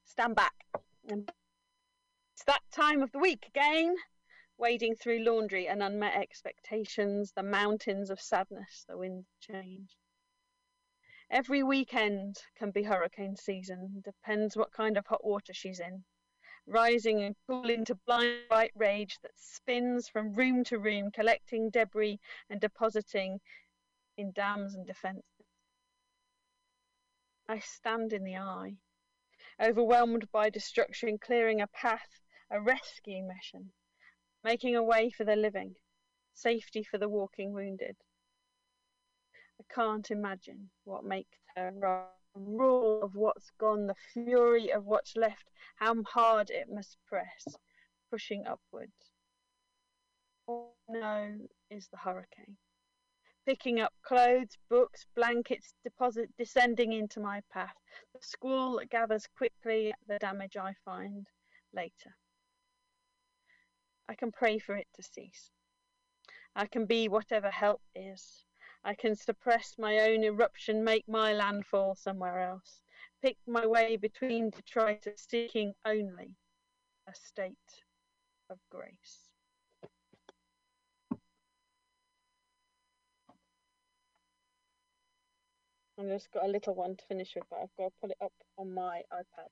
Stand back. It's that time of the week again. Wading through laundry and unmet expectations, the mountains of sadness, the wind change. Every weekend can be hurricane season, depends what kind of hot water she's in. Rising and cooling to blind white rage that spins from room to room, collecting debris and depositing in dams and defences. I stand in the eye, overwhelmed by destruction, clearing a path, a rescue mission, making a way for the living, safety for the walking wounded. I can't imagine what makes her rule of what's gone, the fury of what's left, how hard it must press, pushing upwards. All I know is the hurricane. Picking up clothes, books, blankets, deposit descending into my path. The squall that gathers quickly, the damage I find later. I can pray for it to cease. I can be whatever help is. I can suppress my own eruption, make my landfall somewhere else, pick my way between detritus, seeking only a state of grace. I've just got a little one to finish with, but I've got to pull it up on my iPad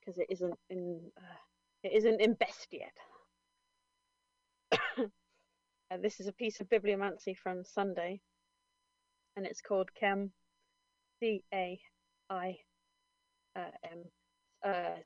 because it isn't in uh, it isn't in best yet. Uh, this is a piece of bibliomancy from Sunday, and it's called Cam, C A I uh, uh,